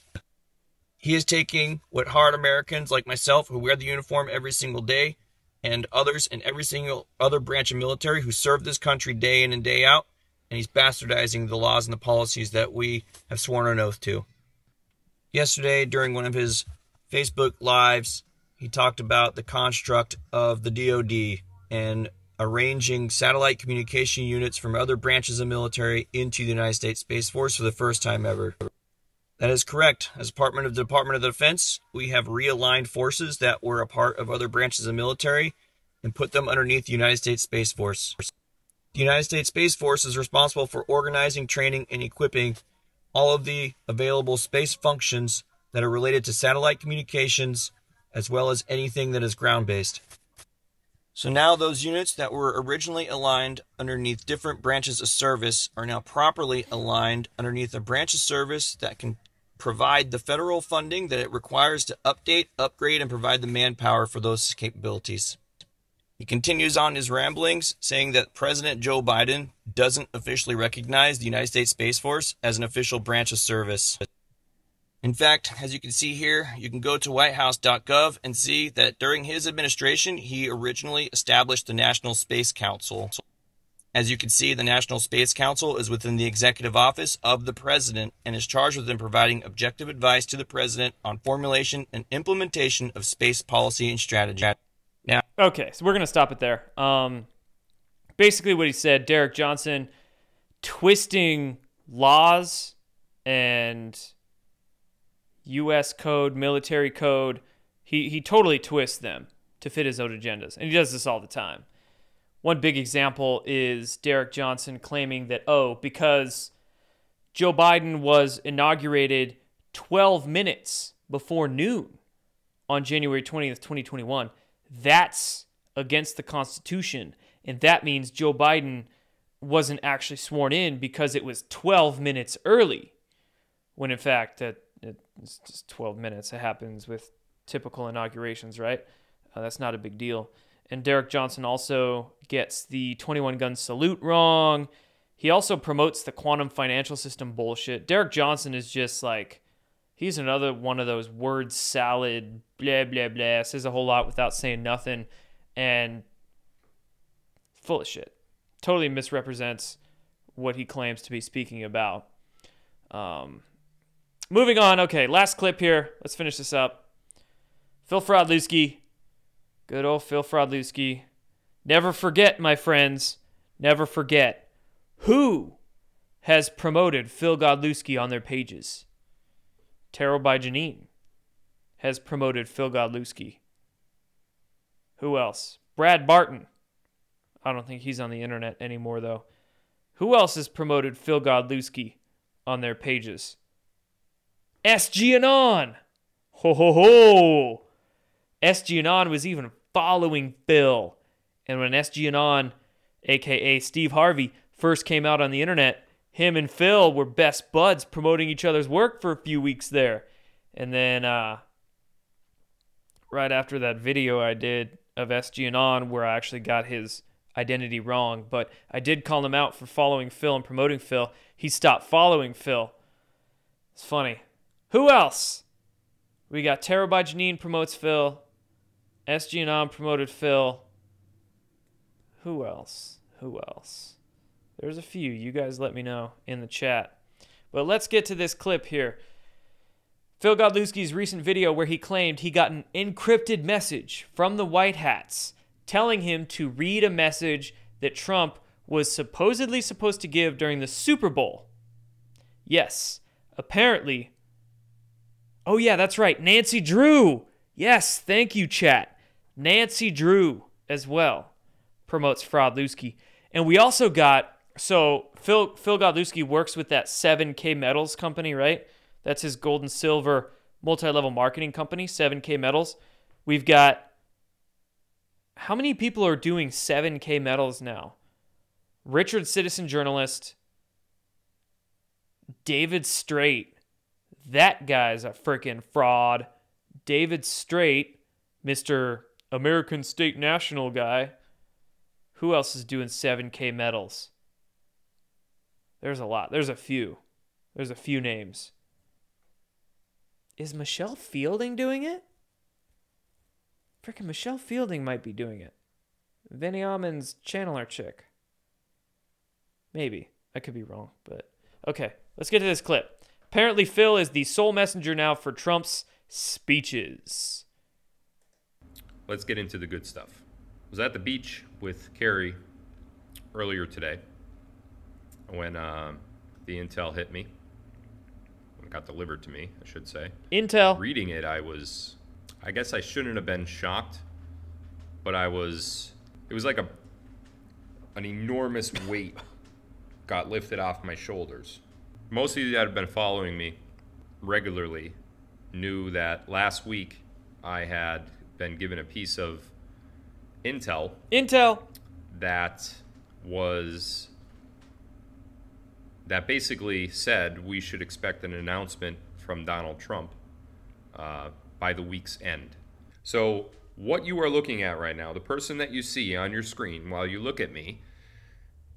He is taking what hard Americans like myself, who wear the uniform every single day, and others in every single other branch of military who serve this country day in and day out, and he's bastardizing the laws and the policies that we have sworn an oath to. Yesterday, during one of his Facebook lives, he talked about the construct of the DoD and arranging satellite communication units from other branches of military into the United States Space Force for the first time ever. That is correct. As Department of the Department of Defense, we have realigned forces that were a part of other branches of military and put them underneath the United States Space Force. The United States Space Force is responsible for organizing, training, and equipping all of the available space functions that are related to satellite communications, as well as anything that is ground based. So now those units that were originally aligned underneath different branches of service are now properly aligned underneath a branch of service that can provide the federal funding that it requires to update, upgrade, and provide the manpower for those capabilities. He continues on his ramblings, saying that President Joe Biden doesn't officially recognize the United States Space Force as an official branch of service. In fact, as you can see here, you can go to whitehouse.gov and see that during his administration, he originally established the National Space Council. As you can see, the National Space Council is within the executive office of the president and is charged with providing objective advice to the president on formulation and implementation of space policy and strategy. Now, okay, so we're gonna stop it there. Um, basically, what he said, Derek Johnson, twisting laws and U.S. code, military code. He he totally twists them to fit his own agendas, and he does this all the time. One big example is Derek Johnson claiming that oh, because Joe Biden was inaugurated 12 minutes before noon on January 20th, 2021 that's against the Constitution. And that means Joe Biden wasn't actually sworn in because it was 12 minutes early. When in fact, uh, it's just 12 minutes. It happens with typical inaugurations, right? Uh, that's not a big deal. And Derek Johnson also gets the 21 gun salute wrong. He also promotes the quantum financial system bullshit. Derek Johnson is just like he's another one of those word salad, blah, blah, blah, says a whole lot without saying nothing, and full of shit. Totally misrepresents what he claims to be speaking about. Um, moving on. Okay, last clip here. Let's finish this up. Phil Fraudlewski. Good old Phil Fraudlewski. Never forget, my friends, never forget who has promoted Phil Godlewski on their pages. Tarot by Janine has promoted Phil Godlewski. Who else? Brad Barton. I don't think he's on the internet anymore, though. Who else has promoted Phil Godlewski on their pages? SG. Ho ho ho. SG was even following Phil. And when SGAnon, aka Steve Harvey, first came out on the internet, him and Phil were best buds promoting each other's work for a few weeks there. And then uh, right after that video I did of SGAnon where I actually got his identity wrong, but I did call him out for following Phil and promoting Phil. He stopped following Phil. It's funny. Who else? We got Terror by Janine promotes Phil. SGAnon promoted Phil. Who else? Who else? There's a few. You guys let me know in the chat. But let's get to this clip here. Phil Godlewski's recent video where he claimed he got an encrypted message from the White Hats telling him to read a message that Trump was supposedly supposed to give during the Super Bowl. Yes, apparently. Oh, yeah, that's right. Nancy Drew. Yes, thank you, chat. Nancy Drew as well promotes Fraudlewski. And we also got so Phil Phil Godlewski works with that 7K Metals company, right? That's his gold and silver multi-level marketing company, 7K Metals. We've got how many people are doing 7K Metals now? Richard Citizen journalist, David Straight. That guy's a freaking fraud. David Straight, Mr. American State National guy. Who else is doing 7K Metals? There's a lot. There's a few. There's a few names. Is Michelle Fielding doing it? Freaking Michelle Fielding might be doing it. Vinny Almond's channeler chick. Maybe. I could be wrong, but okay. Let's get to this clip. Apparently, Phil is the sole messenger now for Trump's speeches. Let's get into the good stuff. Was at the beach with Carrie earlier today when uh, the intel hit me. When it got delivered to me, I should say. Intel. Reading it, I was, I guess I shouldn't have been shocked, but I was. It was like a, an enormous weight got lifted off my shoulders. Most of you that have been following me regularly knew that last week I had been given a piece of intel. Intel. That was that basically said we should expect an announcement from Donald Trump uh, by the week's end. So, what you are looking at right now, the person that you see on your screen while you look at me,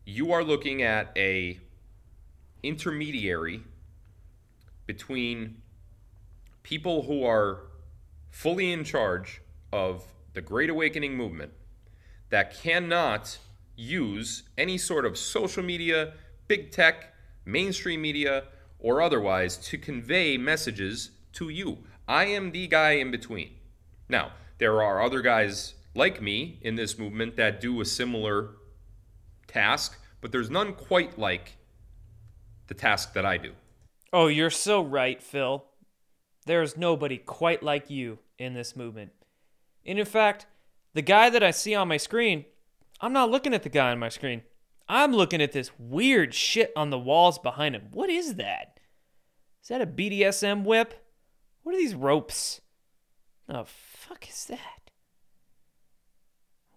you are looking at a intermediary between people who are fully in charge of the Great Awakening movement that cannot use any sort of social media, big tech, mainstream media, or otherwise to convey messages to you. I am the guy in between. Now, there are other guys like me in this movement that do a similar task, but there's none quite like the task that I do. Oh, you're so right, Phil. There's nobody quite like you in this movement. And in fact, the guy that I see on my screen, I'm not looking at the guy on my screen. I'm looking at this weird shit on the walls behind him. What is that? Is that a BDSM whip? What are these ropes? The fuck is that?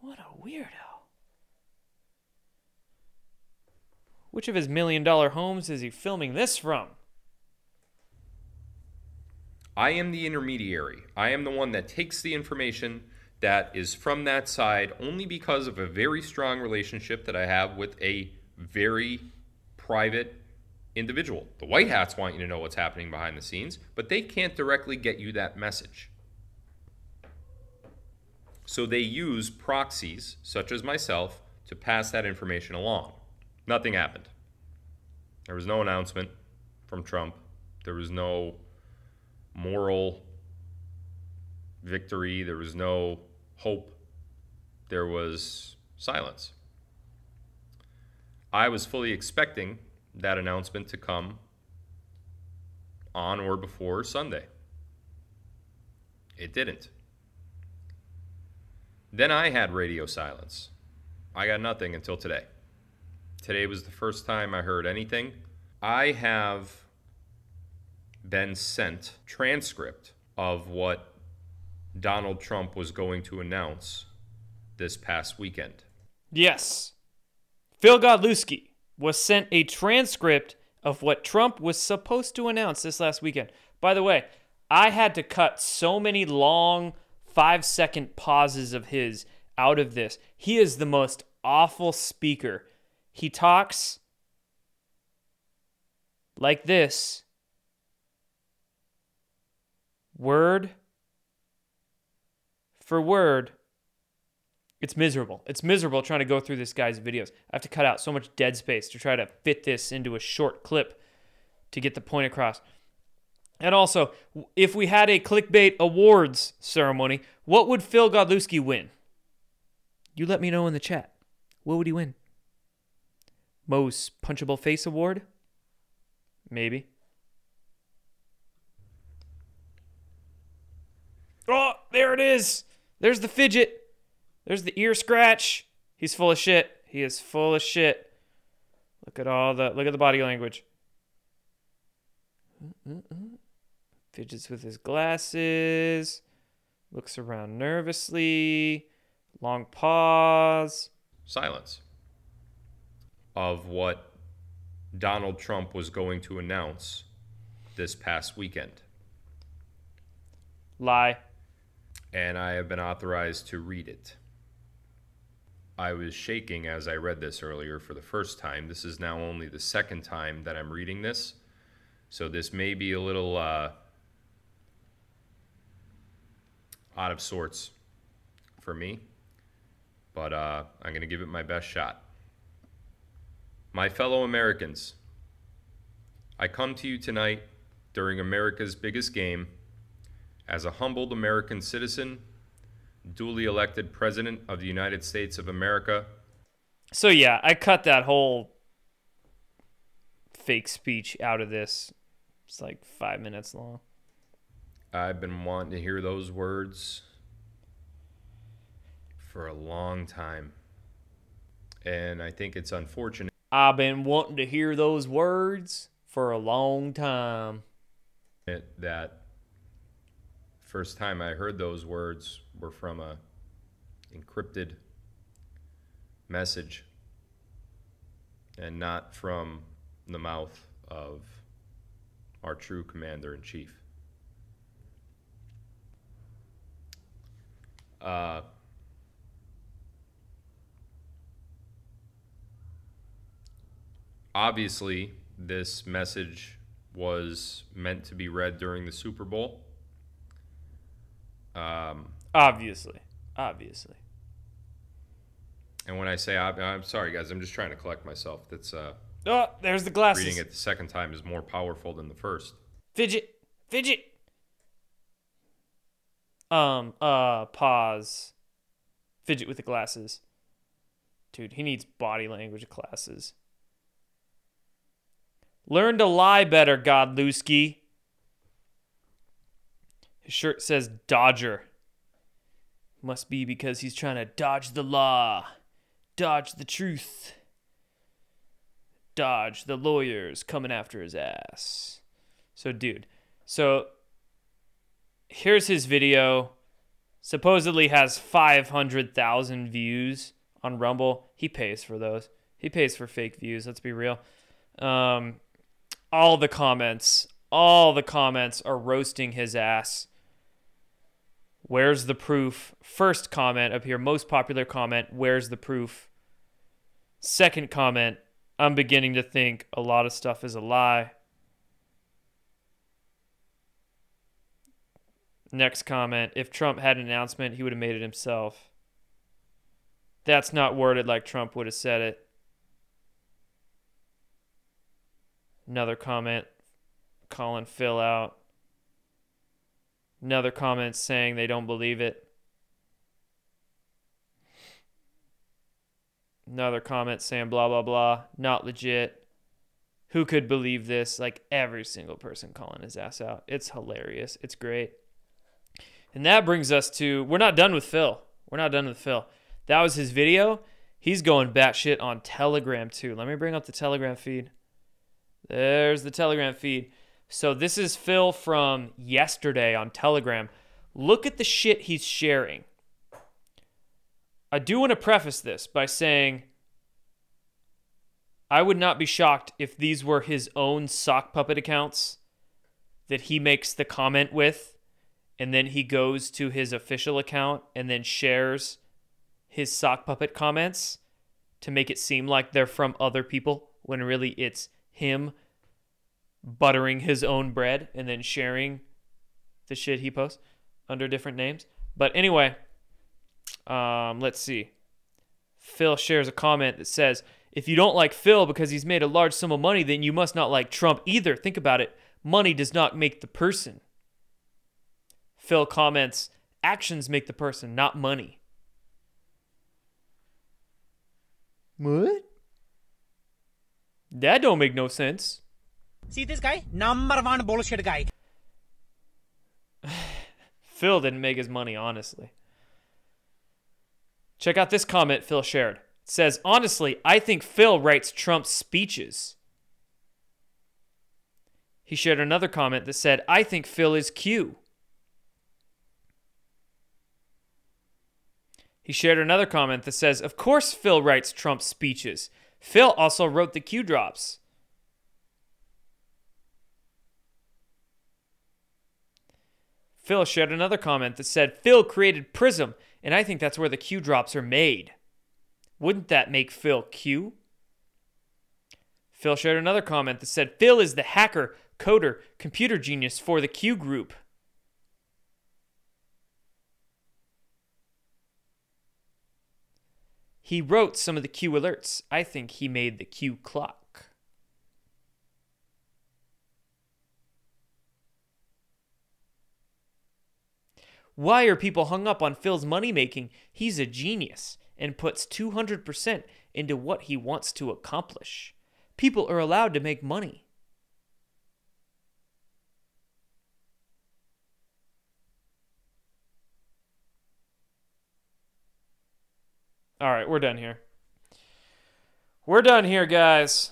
What a weirdo. Which of his million dollar homes is he filming this from? I am the intermediary. I am the one that takes the information that is from that side only because of a very strong relationship that I have with a very private individual. The White Hats want you to know what's happening behind the scenes, but they can't directly get you that message. So they use proxies, such as myself, to pass that information along. Nothing happened. There was no announcement from Trump. There was no moral victory. There was no hope. There was silence. I was fully expecting that announcement to come on or before Sunday. It didn't. Then I had radio silence. I got nothing until today. Today was the first time I heard anything. I have been sent transcript of what Donald Trump was going to announce this past weekend. Yes. Phil Godlewski was sent a transcript of what Trump was supposed to announce this last weekend. By the way, I had to cut so many long five second pauses of his out of this. He is the most awful speaker. He talks like this word for word. It's miserable. It's miserable trying to go through this guy's videos. I have to cut out so much dead space to try to fit this into a short clip to get the point across. And also, if we had a clickbait awards ceremony, what would Phil Godlewski win? You let me know in the chat. What would he win? Most punchable face award? Maybe. Oh, there it is. There's the fidget. There's the ear scratch. He's full of shit. He is full of shit. Look at all the look at the body language. Fidgets with his glasses. Looks around nervously. Long pause. Silence of what Donald Trump was going to announce this past weekend. Lie. And I have been authorized to read it. I was shaking as I read this earlier for the first time. This is now only the second time that I'm reading this. So this may be a little uh, out of sorts for me, but uh, I'm going to give it my best shot. My fellow Americans, I come to you tonight during America's biggest game as a humbled American citizen, duly elected President of the United States of America. So, yeah, I cut that whole fake speech out of this. It's like five minutes long. I've been wanting to hear those words for a long time. And I think it's unfortunate. I've been wanting to hear those words for a long time. That first time I heard those words were from a encrypted message and not from the mouth of our true commander in chief. Uh, obviously, this message was meant to be read during the Super Bowl. Um, obviously, obviously. And when I say I'm sorry, guys, I'm just trying to collect myself. That's uh. Oh, there's the glasses. Reading it the second time is more powerful than the first. Fidget, fidget. Um, uh, pause. Fidget with the glasses. Dude, he needs body language classes. Learn to lie better, Godlewski. His shirt says Dodger. Must be because he's trying to dodge the law, dodge the truth, dodge the lawyers coming after his ass. So, dude, so here's his video. Supposedly has 500,000 views on Rumble. He pays for those. He pays for fake views, let's be real. Um, all the comments, all the comments are roasting his ass. Where's the proof? First comment up here, most popular comment, where's the proof? Second comment, I'm beginning to think a lot of stuff is a lie. Next comment, if Trump had an announcement, he would have made it himself. That's not worded like Trump would have said it. Another comment calling Phil out. Another comment saying they don't believe it. Another comment saying blah, blah, blah. Not legit. Who could believe this? Like every single person calling his ass out. It's hilarious. It's great. And that brings us to we're not done with Phil. We're not done with Phil. That was his video. He's going batshit on Telegram too. Let me bring up the Telegram feed. There's the Telegram feed. So this is Phil from yesterday on Telegram. Look at the shit he's sharing. I do want to preface this by saying I would not be shocked if these were his own sock puppet accounts that he makes the comment with, and then he goes to his official account and then shares his sock puppet comments to make it seem like they're from other people when really it's him buttering his own bread and then sharing the shit he posts under different names. But anyway, um, let's see. Phil shares a comment that says, If you don't like Phil because he's made a large sum of money, then you must not like Trump either. Think about it. Money does not make the person. Phil comments, Actions make the person, not money. What? That don't make no sense. See this guy? Number one bullshit guy. [SIGHS] Phil didn't make his money, honestly. Check out this comment Phil shared. It says, Honestly, I think Phil writes Trump's speeches. He shared another comment that said, I think Phil is Q. He shared another comment that says, Of course, Phil writes Trump's speeches. Phil also wrote the Q drops. Phil shared another comment that said, Phil created Prism, and I think that's where the Q drops are made. Wouldn't that make Phil Q? Phil shared another comment that said, Phil is the hacker, coder, computer genius for the Q group. He wrote some of the Q alerts. I think he made the Q clock. Why are people hung up on Phil's money making? He's a genius and puts 200% into what he wants to accomplish. People are allowed to make money. All right, we're done here. We're done here, guys.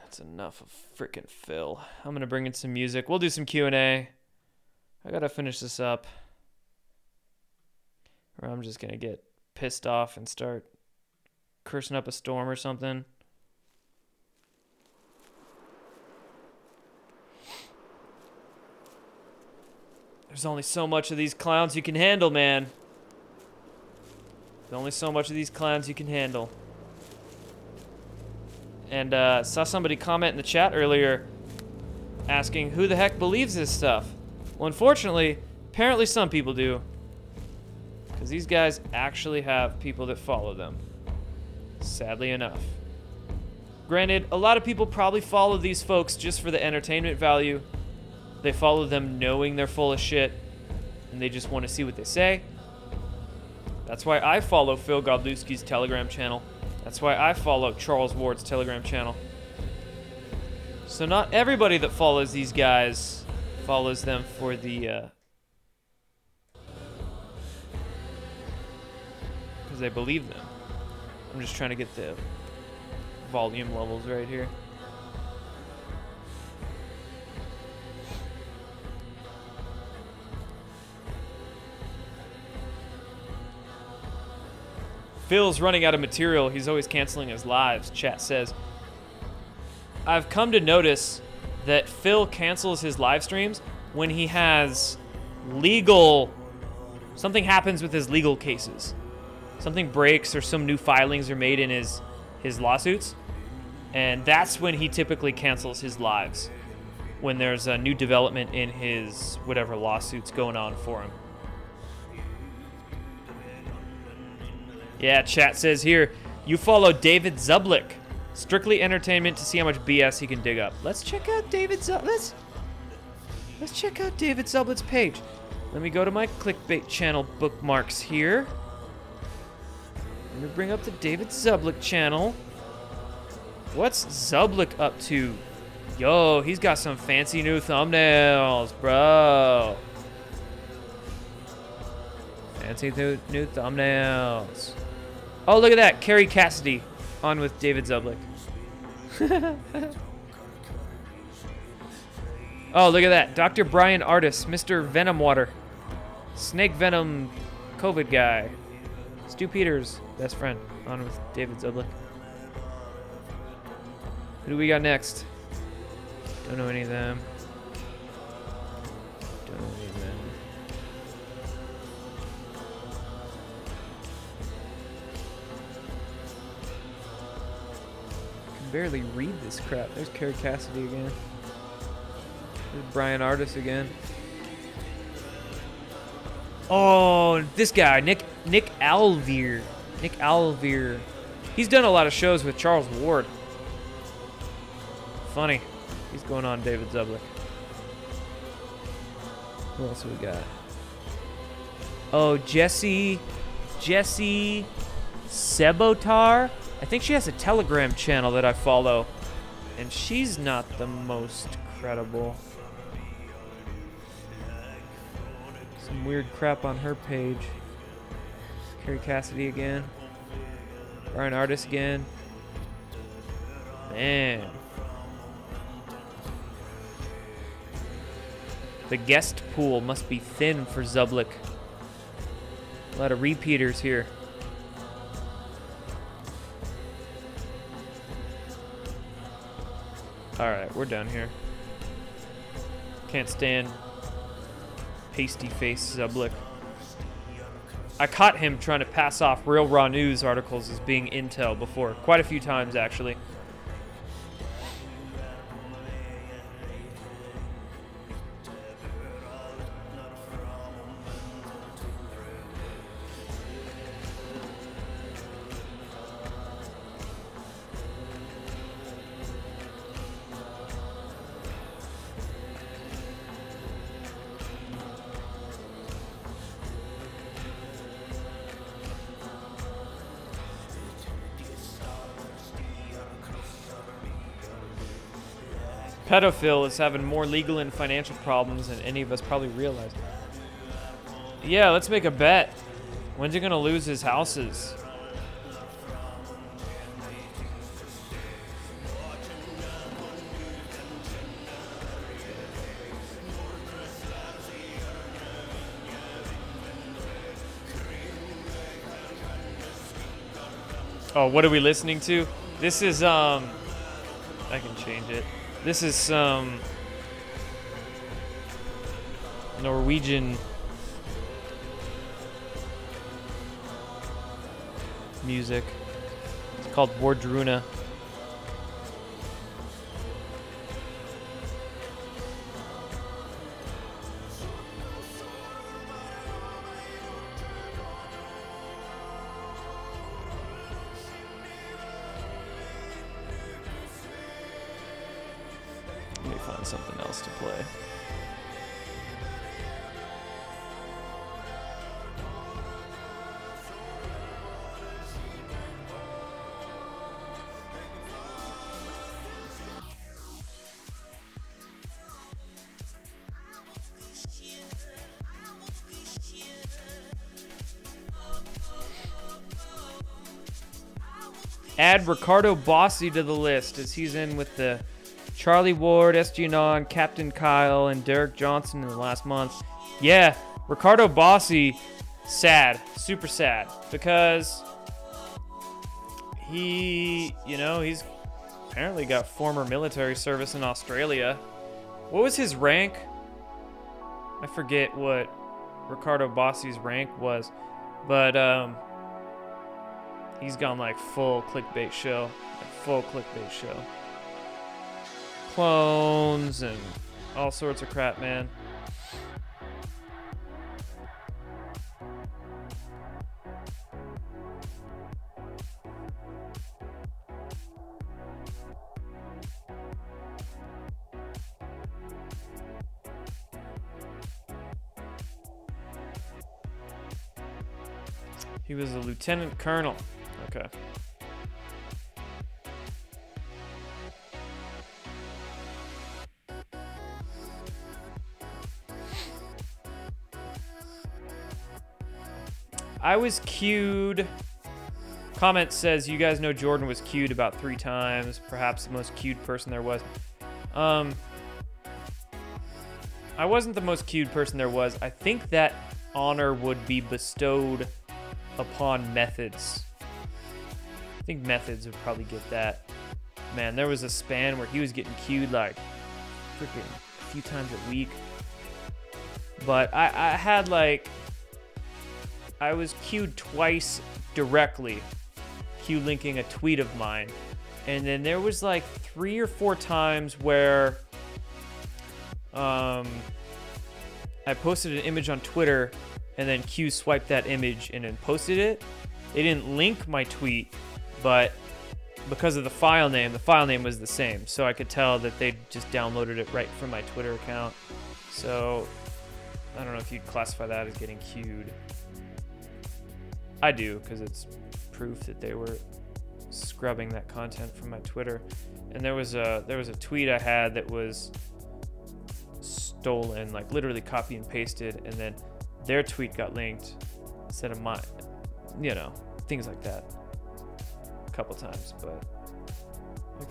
That's enough of freaking Phil. I'm gonna bring in some music. We'll do some Q&A. I gotta finish this up, or I'm just gonna get pissed off and start cursing up a storm or something. There's only so much of these clowns you can handle, man. There's only so much of these clowns you can handle. And uh, saw somebody comment in the chat earlier asking who the heck believes this stuff. Well, unfortunately, apparently some people do. Because these guys actually have people that follow them. Sadly enough. Granted, a lot of people probably follow these folks just for the entertainment value. They follow them knowing they're full of shit, and they just want to see what they say. That's why I follow Phil Godlewski's Telegram channel. That's why I follow Charles Ward's Telegram channel. So not everybody that follows these guys follows them for the uh because they believe them. I'm just trying to get the volume levels right here. Phil's running out of material. He's always canceling his lives, chat says. I've come to notice that Phil cancels his live streams when he has legal something happens with his legal cases. Something breaks or some new filings are made in his his lawsuits. And that's when he typically cancels his lives. When there's a new development in his whatever lawsuits going on for him. Yeah, chat says here, you follow David Zublick. Strictly entertainment to see how much BS he can dig up. Let's check out David Zub. Let's let's check out David Zublick's page. Let me go to my clickbait channel bookmarks here. Let me bring up the David Zublick channel. What's Zublick up to? Yo, he's got some fancy new thumbnails, bro. Fancy new, new thumbnails. Oh, look at that. Kerry Cassidy on with David Zublick. [LAUGHS] oh, look at that. Dr. Bryan Ardis, Mr. Venom Water. Snake Venom COVID guy. Stu Peters, best friend, on with David Zublick. Who do we got next? Don't know any of them. Don't know any of them. Can barely read this crap. There's Kerry Cassidy again. There's Bryan Ardis again. Oh, this guy, Nick Nick Alvear. Nick Alvear. He's done a lot of shows with Charles Ward. Funny. He's going on David Zublick. Who else we got? Oh, Jesse. Jesse Sebotar. I think she has a Telegram channel that I follow. And she's not the most credible. Some weird crap on her page. Kerry Cassidy again. Bryan Ardis again. Man. The guest pool must be thin for Zublick. A lot of repeaters here. Alright, we're done here. Can't stand pasty face Zublick. I caught him trying to pass off Real Raw News articles as being intel before, quite a few times actually. Pedophile is having more legal and financial problems than any of us probably realized. Yeah, let's make a bet. When's he gonna lose his houses? Oh, what are we listening to? This is um I can change it. This is some Norwegian music. It's called Wardruna. Add Riccardo Bosi to the list as he's in with the Charlie Ward, SGAnon, Captain Kyle, and Derek Johnson in the last month. Yeah, Riccardo Bosi, sad, super sad, because he, you know, he's apparently got former military service in Australia. What was his rank? I forget what Riccardo Bosi's rank was, but um, he's gone like full clickbait show, like full clickbait show clones and all sorts of crap, man. He was a lieutenant colonel. Okay. I was cued. Comment says you guys know Jordan was cued about three times, perhaps the most cued person there was. Um, I wasn't the most cued person there was. I think that honor would be bestowed upon methods. Think methods would probably get that. man, there was a span where he was getting queued like freaking a few times a week. But I, I had like I was queued twice directly, queue linking a tweet of mine. And then there was like three or four times where um, I posted an image on Twitter and then Q swiped that image and then posted it. They didn't link my tweet, but because of the file name, the file name was the same. So I could tell that they just downloaded it right from my Twitter account. So I don't know if you'd classify that as getting queued. I do because it's proof that they were scrubbing that content from my Twitter. And there was a there was a tweet I had that was stolen, like literally copy and pasted, and then their tweet got linked instead of mine. You know, things like that. A couple times, but like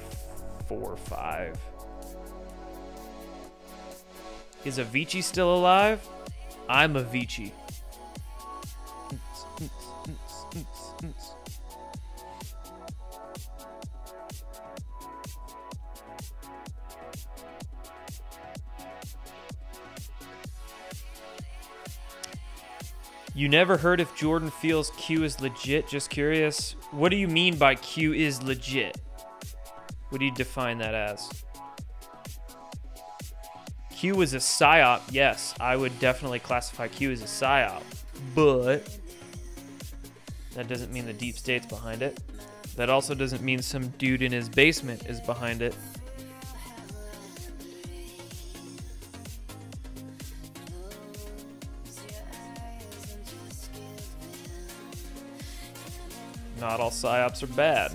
four or five. Is Avicii still alive? I'm Avicii. You never heard if Jordan feels Q is legit? Just curious. What do you mean by Q is legit? What do you define that as? Q is a psyop. Yes, I would definitely classify Q as a psyop. But that doesn't mean the deep state's behind it. That also doesn't mean some dude in his basement is behind it. Not all psyops are bad.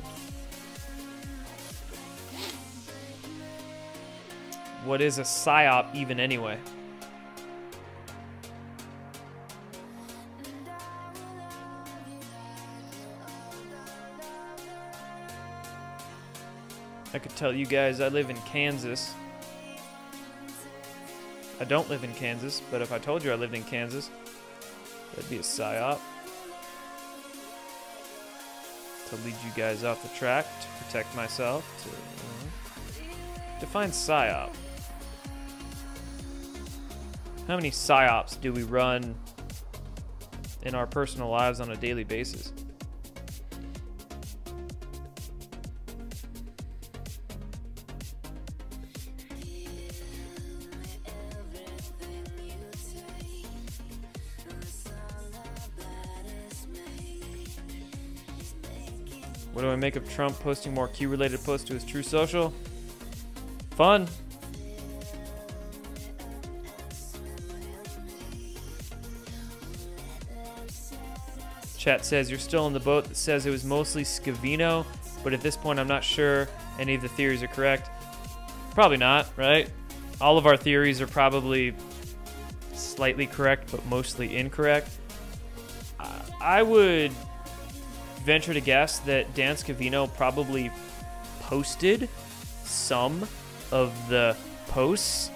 What is a psyop even anyway? I could tell you guys I live in Kansas. I don't live in Kansas, but if I told you I lived in Kansas, that'd be a psyop. To lead you guys off the track, to protect myself, to you know, define psyop. How many psyops do we run in our personal lives on a daily basis? What do I make of Trump posting more Q related posts to his Truth Social? Fun. Chat says you're still in the boat that says it was mostly Scavino, but at this point I'm not sure any of the theories are correct. Probably not, right? All of our theories are probably slightly correct, but mostly incorrect. I- I would venture to guess that Dan Scavino probably posted some of the posts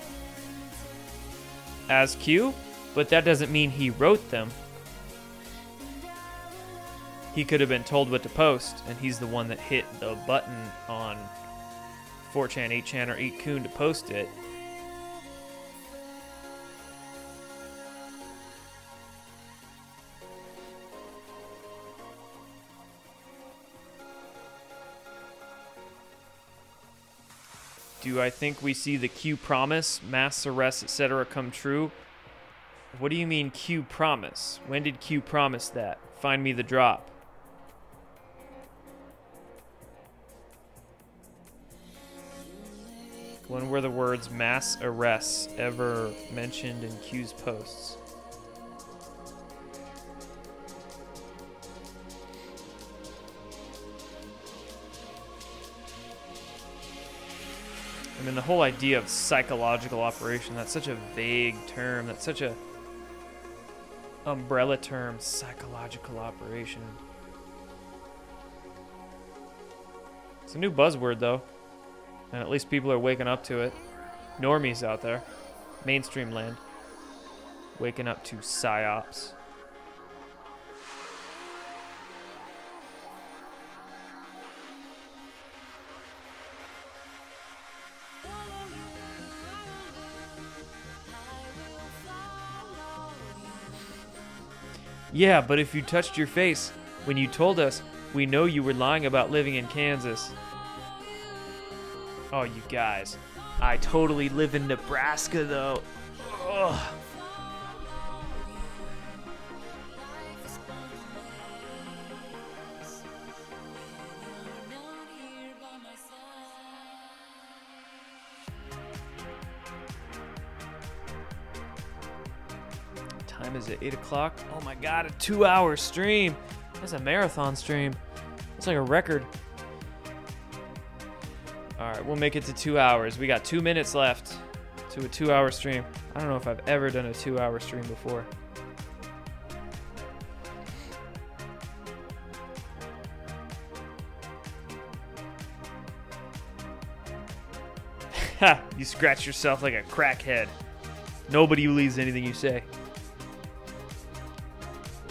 as Q, but that doesn't mean he wrote them. He could have been told what to post, and he's the one that hit the button on 4chan, 8chan, or 8kun to post it. Do I think we see the Q promise, mass arrests, etc. come true? What do you mean Q promise? When did Q promise that? Find me the drop. When were the words mass arrests ever mentioned in Q's posts? Mean, the whole idea of psychological operation, that's such a vague term. That's such a umbrella term, psychological operation. It's a new buzzword, though. And at least people are waking up to it. Normies out there, mainstream land, waking up to psyops. Yeah, but if you touched your face when you told us, we know you were lying about living in Kansas. Oh, you guys. I totally live in Nebraska, though. Ugh. Is it? 8 o'clock? Oh my god, a two hour stream. That's a marathon stream. It's like a record. Alright, we'll make it to two hours. We got two minutes left to a two hour stream. I don't know if I've ever done a two hour stream before. [LAUGHS] Ha! You scratch yourself like a crackhead. Nobody believes anything you say.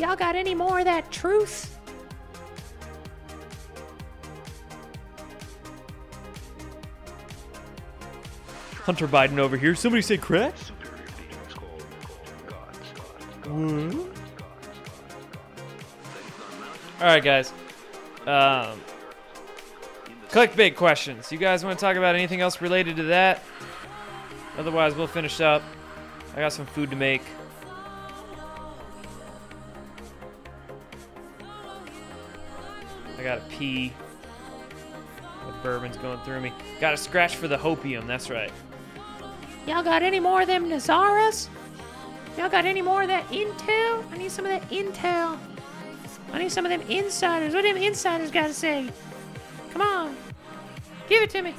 Y'all got any more of that truth? Hunter Biden over here. Somebody say crack? All right, guys. Um, clickbait questions. You guys want to talk about anything else related to that? Otherwise, we'll finish up. I got some food to make. Pee. The bourbon's going through me. Got a scratch for the hopium. That's right. Y'all got any more of them NESARAs? Y'all got any more of that intel? I need some of that intel. I need some of them insiders. What do them insiders got to say? Come on. Give it to me.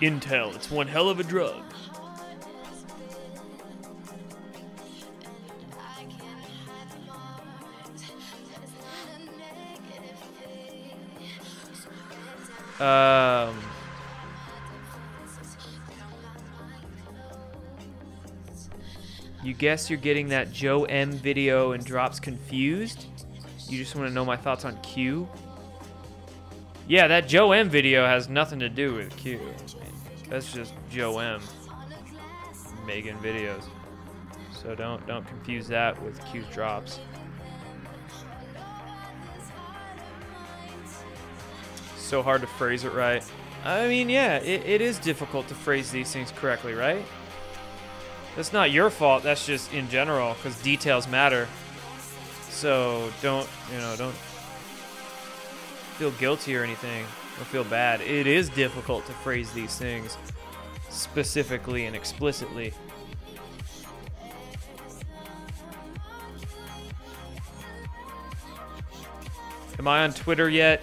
Intel. It's one hell of a drug. Um. You guess you're getting that Joe M video and drops confused? You just want to know my thoughts on Q? Yeah, that Joe M video has nothing to do with Q. That's just Joe M making videos. So don't don't confuse that with Q's drops. So hard to phrase it right. I mean, yeah, it, it is difficult to phrase these things correctly, right? That's not your fault. That's just in general, because details matter. So don't, you know, don't feel guilty or anything, or feel bad. It is difficult to phrase these things specifically and explicitly. Am I on Twitter yet?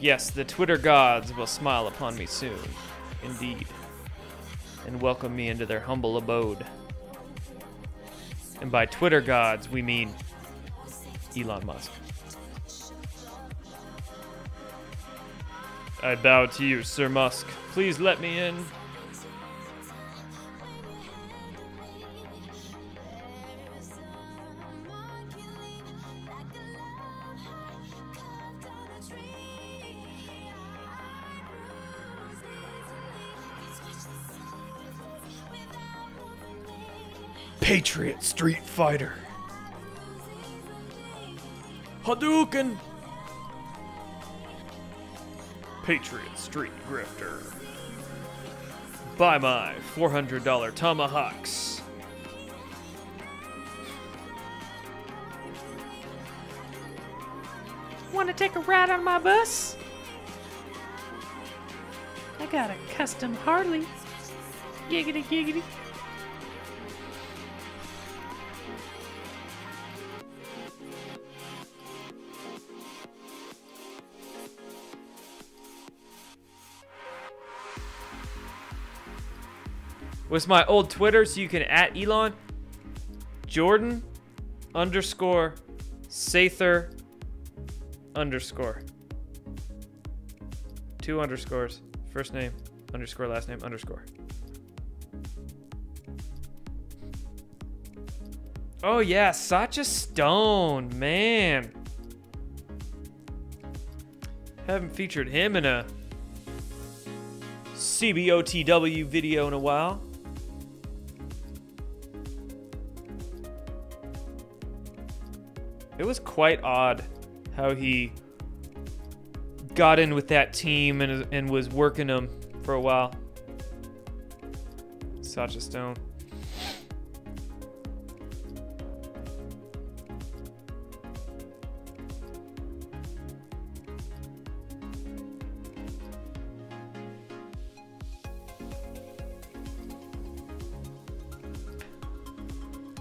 Yes, the Twitter gods will smile upon me soon, indeed, and welcome me into their humble abode. And by Twitter gods, we mean Elon Musk. I bow to you, Sir Musk. Please let me in. Patriot Street Fighter. Hadouken! Patriot Street Grifter. Buy my $400 tomahawks. Want to take a ride on my bus? I got a custom Harley. Giggity giggity. Was my old Twitter, so you can at Elon Jordan underscore Sather underscore. Two underscores. First name underscore last name underscore. Oh yeah, Sacha Stone, man. Haven't featured him in a CBOTW video in a while. It was quite odd how he got in with that team and, and was working them for a while. Sacha Stone.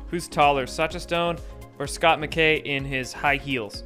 Who's taller, Sacha Stone or Scott McKay in his high heels?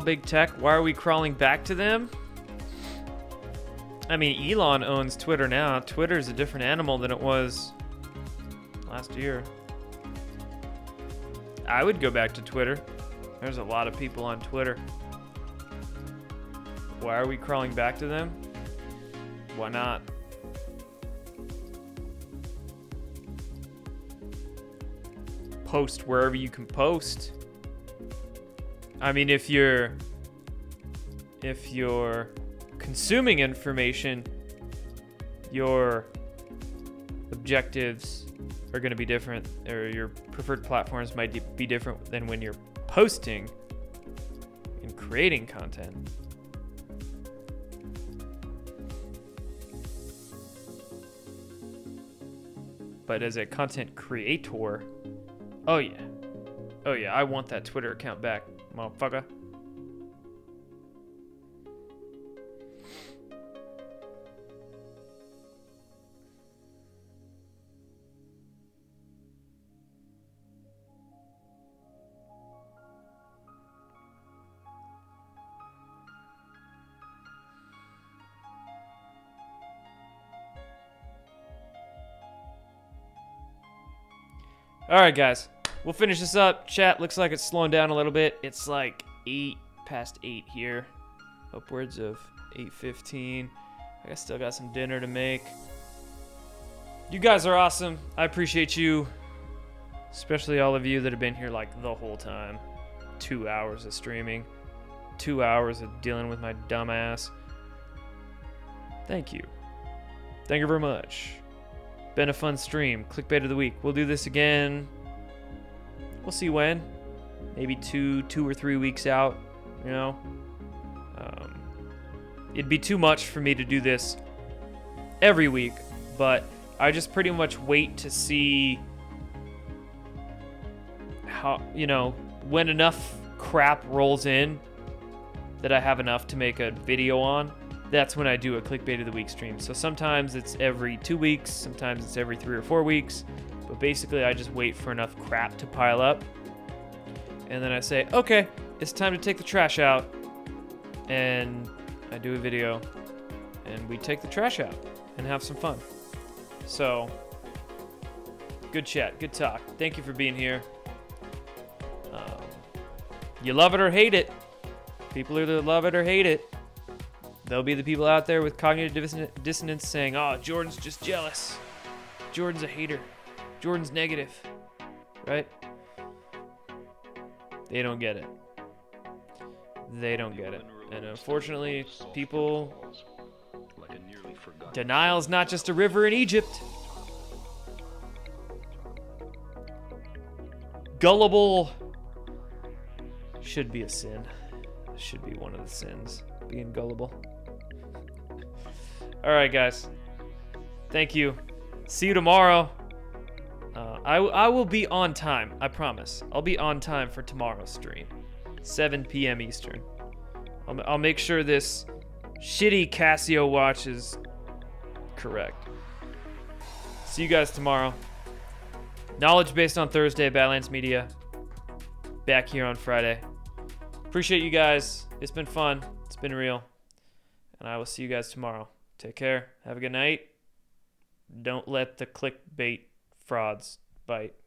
Big tech. Why are we crawling back to them? I mean, Elon owns Twitter now. Twitter is a different animal than it was last year. I would go back to Twitter. There's a lot of people on Twitter. Why are we crawling back to them? Why not? Post wherever you can post. I mean, if you're if you're consuming information, your objectives are going to be different, or your preferred platforms might be different than when you're posting and creating content. But as a content creator, oh yeah, oh yeah, I want that Twitter account back, motherfucker. All right, guys. We'll finish this up. Chat looks like it's slowing down a little bit. It's like 8 past 8 here. Upwards of 8.15. I still got some dinner to make. You guys are awesome. I appreciate you. Especially all of you that have been here like the whole time. Two hours of streaming. Two hours of dealing with my dumbass. Thank you. Thank you very much. Been a fun stream. Clickbait of the week. We'll do this again. We'll see when. Maybe two, two or three weeks out. You know. Um, it'd be too much for me to do this every week, but I just pretty much wait to see how you know when enough crap rolls in that I have enough to make a video on that's when I do a clickbait of the week stream. So sometimes it's every two weeks, sometimes it's every three or four weeks. But basically, I just wait for enough crap to pile up. And then I say, okay, it's time to take the trash out. And I do a video. And we take the trash out and have some fun. So, good chat, good talk. Thank you for being here. Um, you love it or hate it. People either love it or hate it. There'll be the people out there with cognitive dissonance saying, oh, Jordan's just jealous. Jordan's a hater. Jordan's negative. Right? They don't get it. They don't get it. And unfortunately, people. Denial's not just a river in Egypt. Gullible should be a sin. Should be one of the sins. Being gullible. All right, guys. Thank you. See you tomorrow. Uh, I, I will be on time. I promise. I'll be on time for tomorrow's stream. 7 p.m. Eastern. I'll, I'll make sure this shitty Casio watch is correct. See you guys tomorrow. Knowledge based on Thursday, Badlands Media. Back here on Friday. Appreciate you guys. It's been fun. It's been real. And I will see you guys tomorrow. Take care. Have a good night. Don't let the clickbait frauds bite.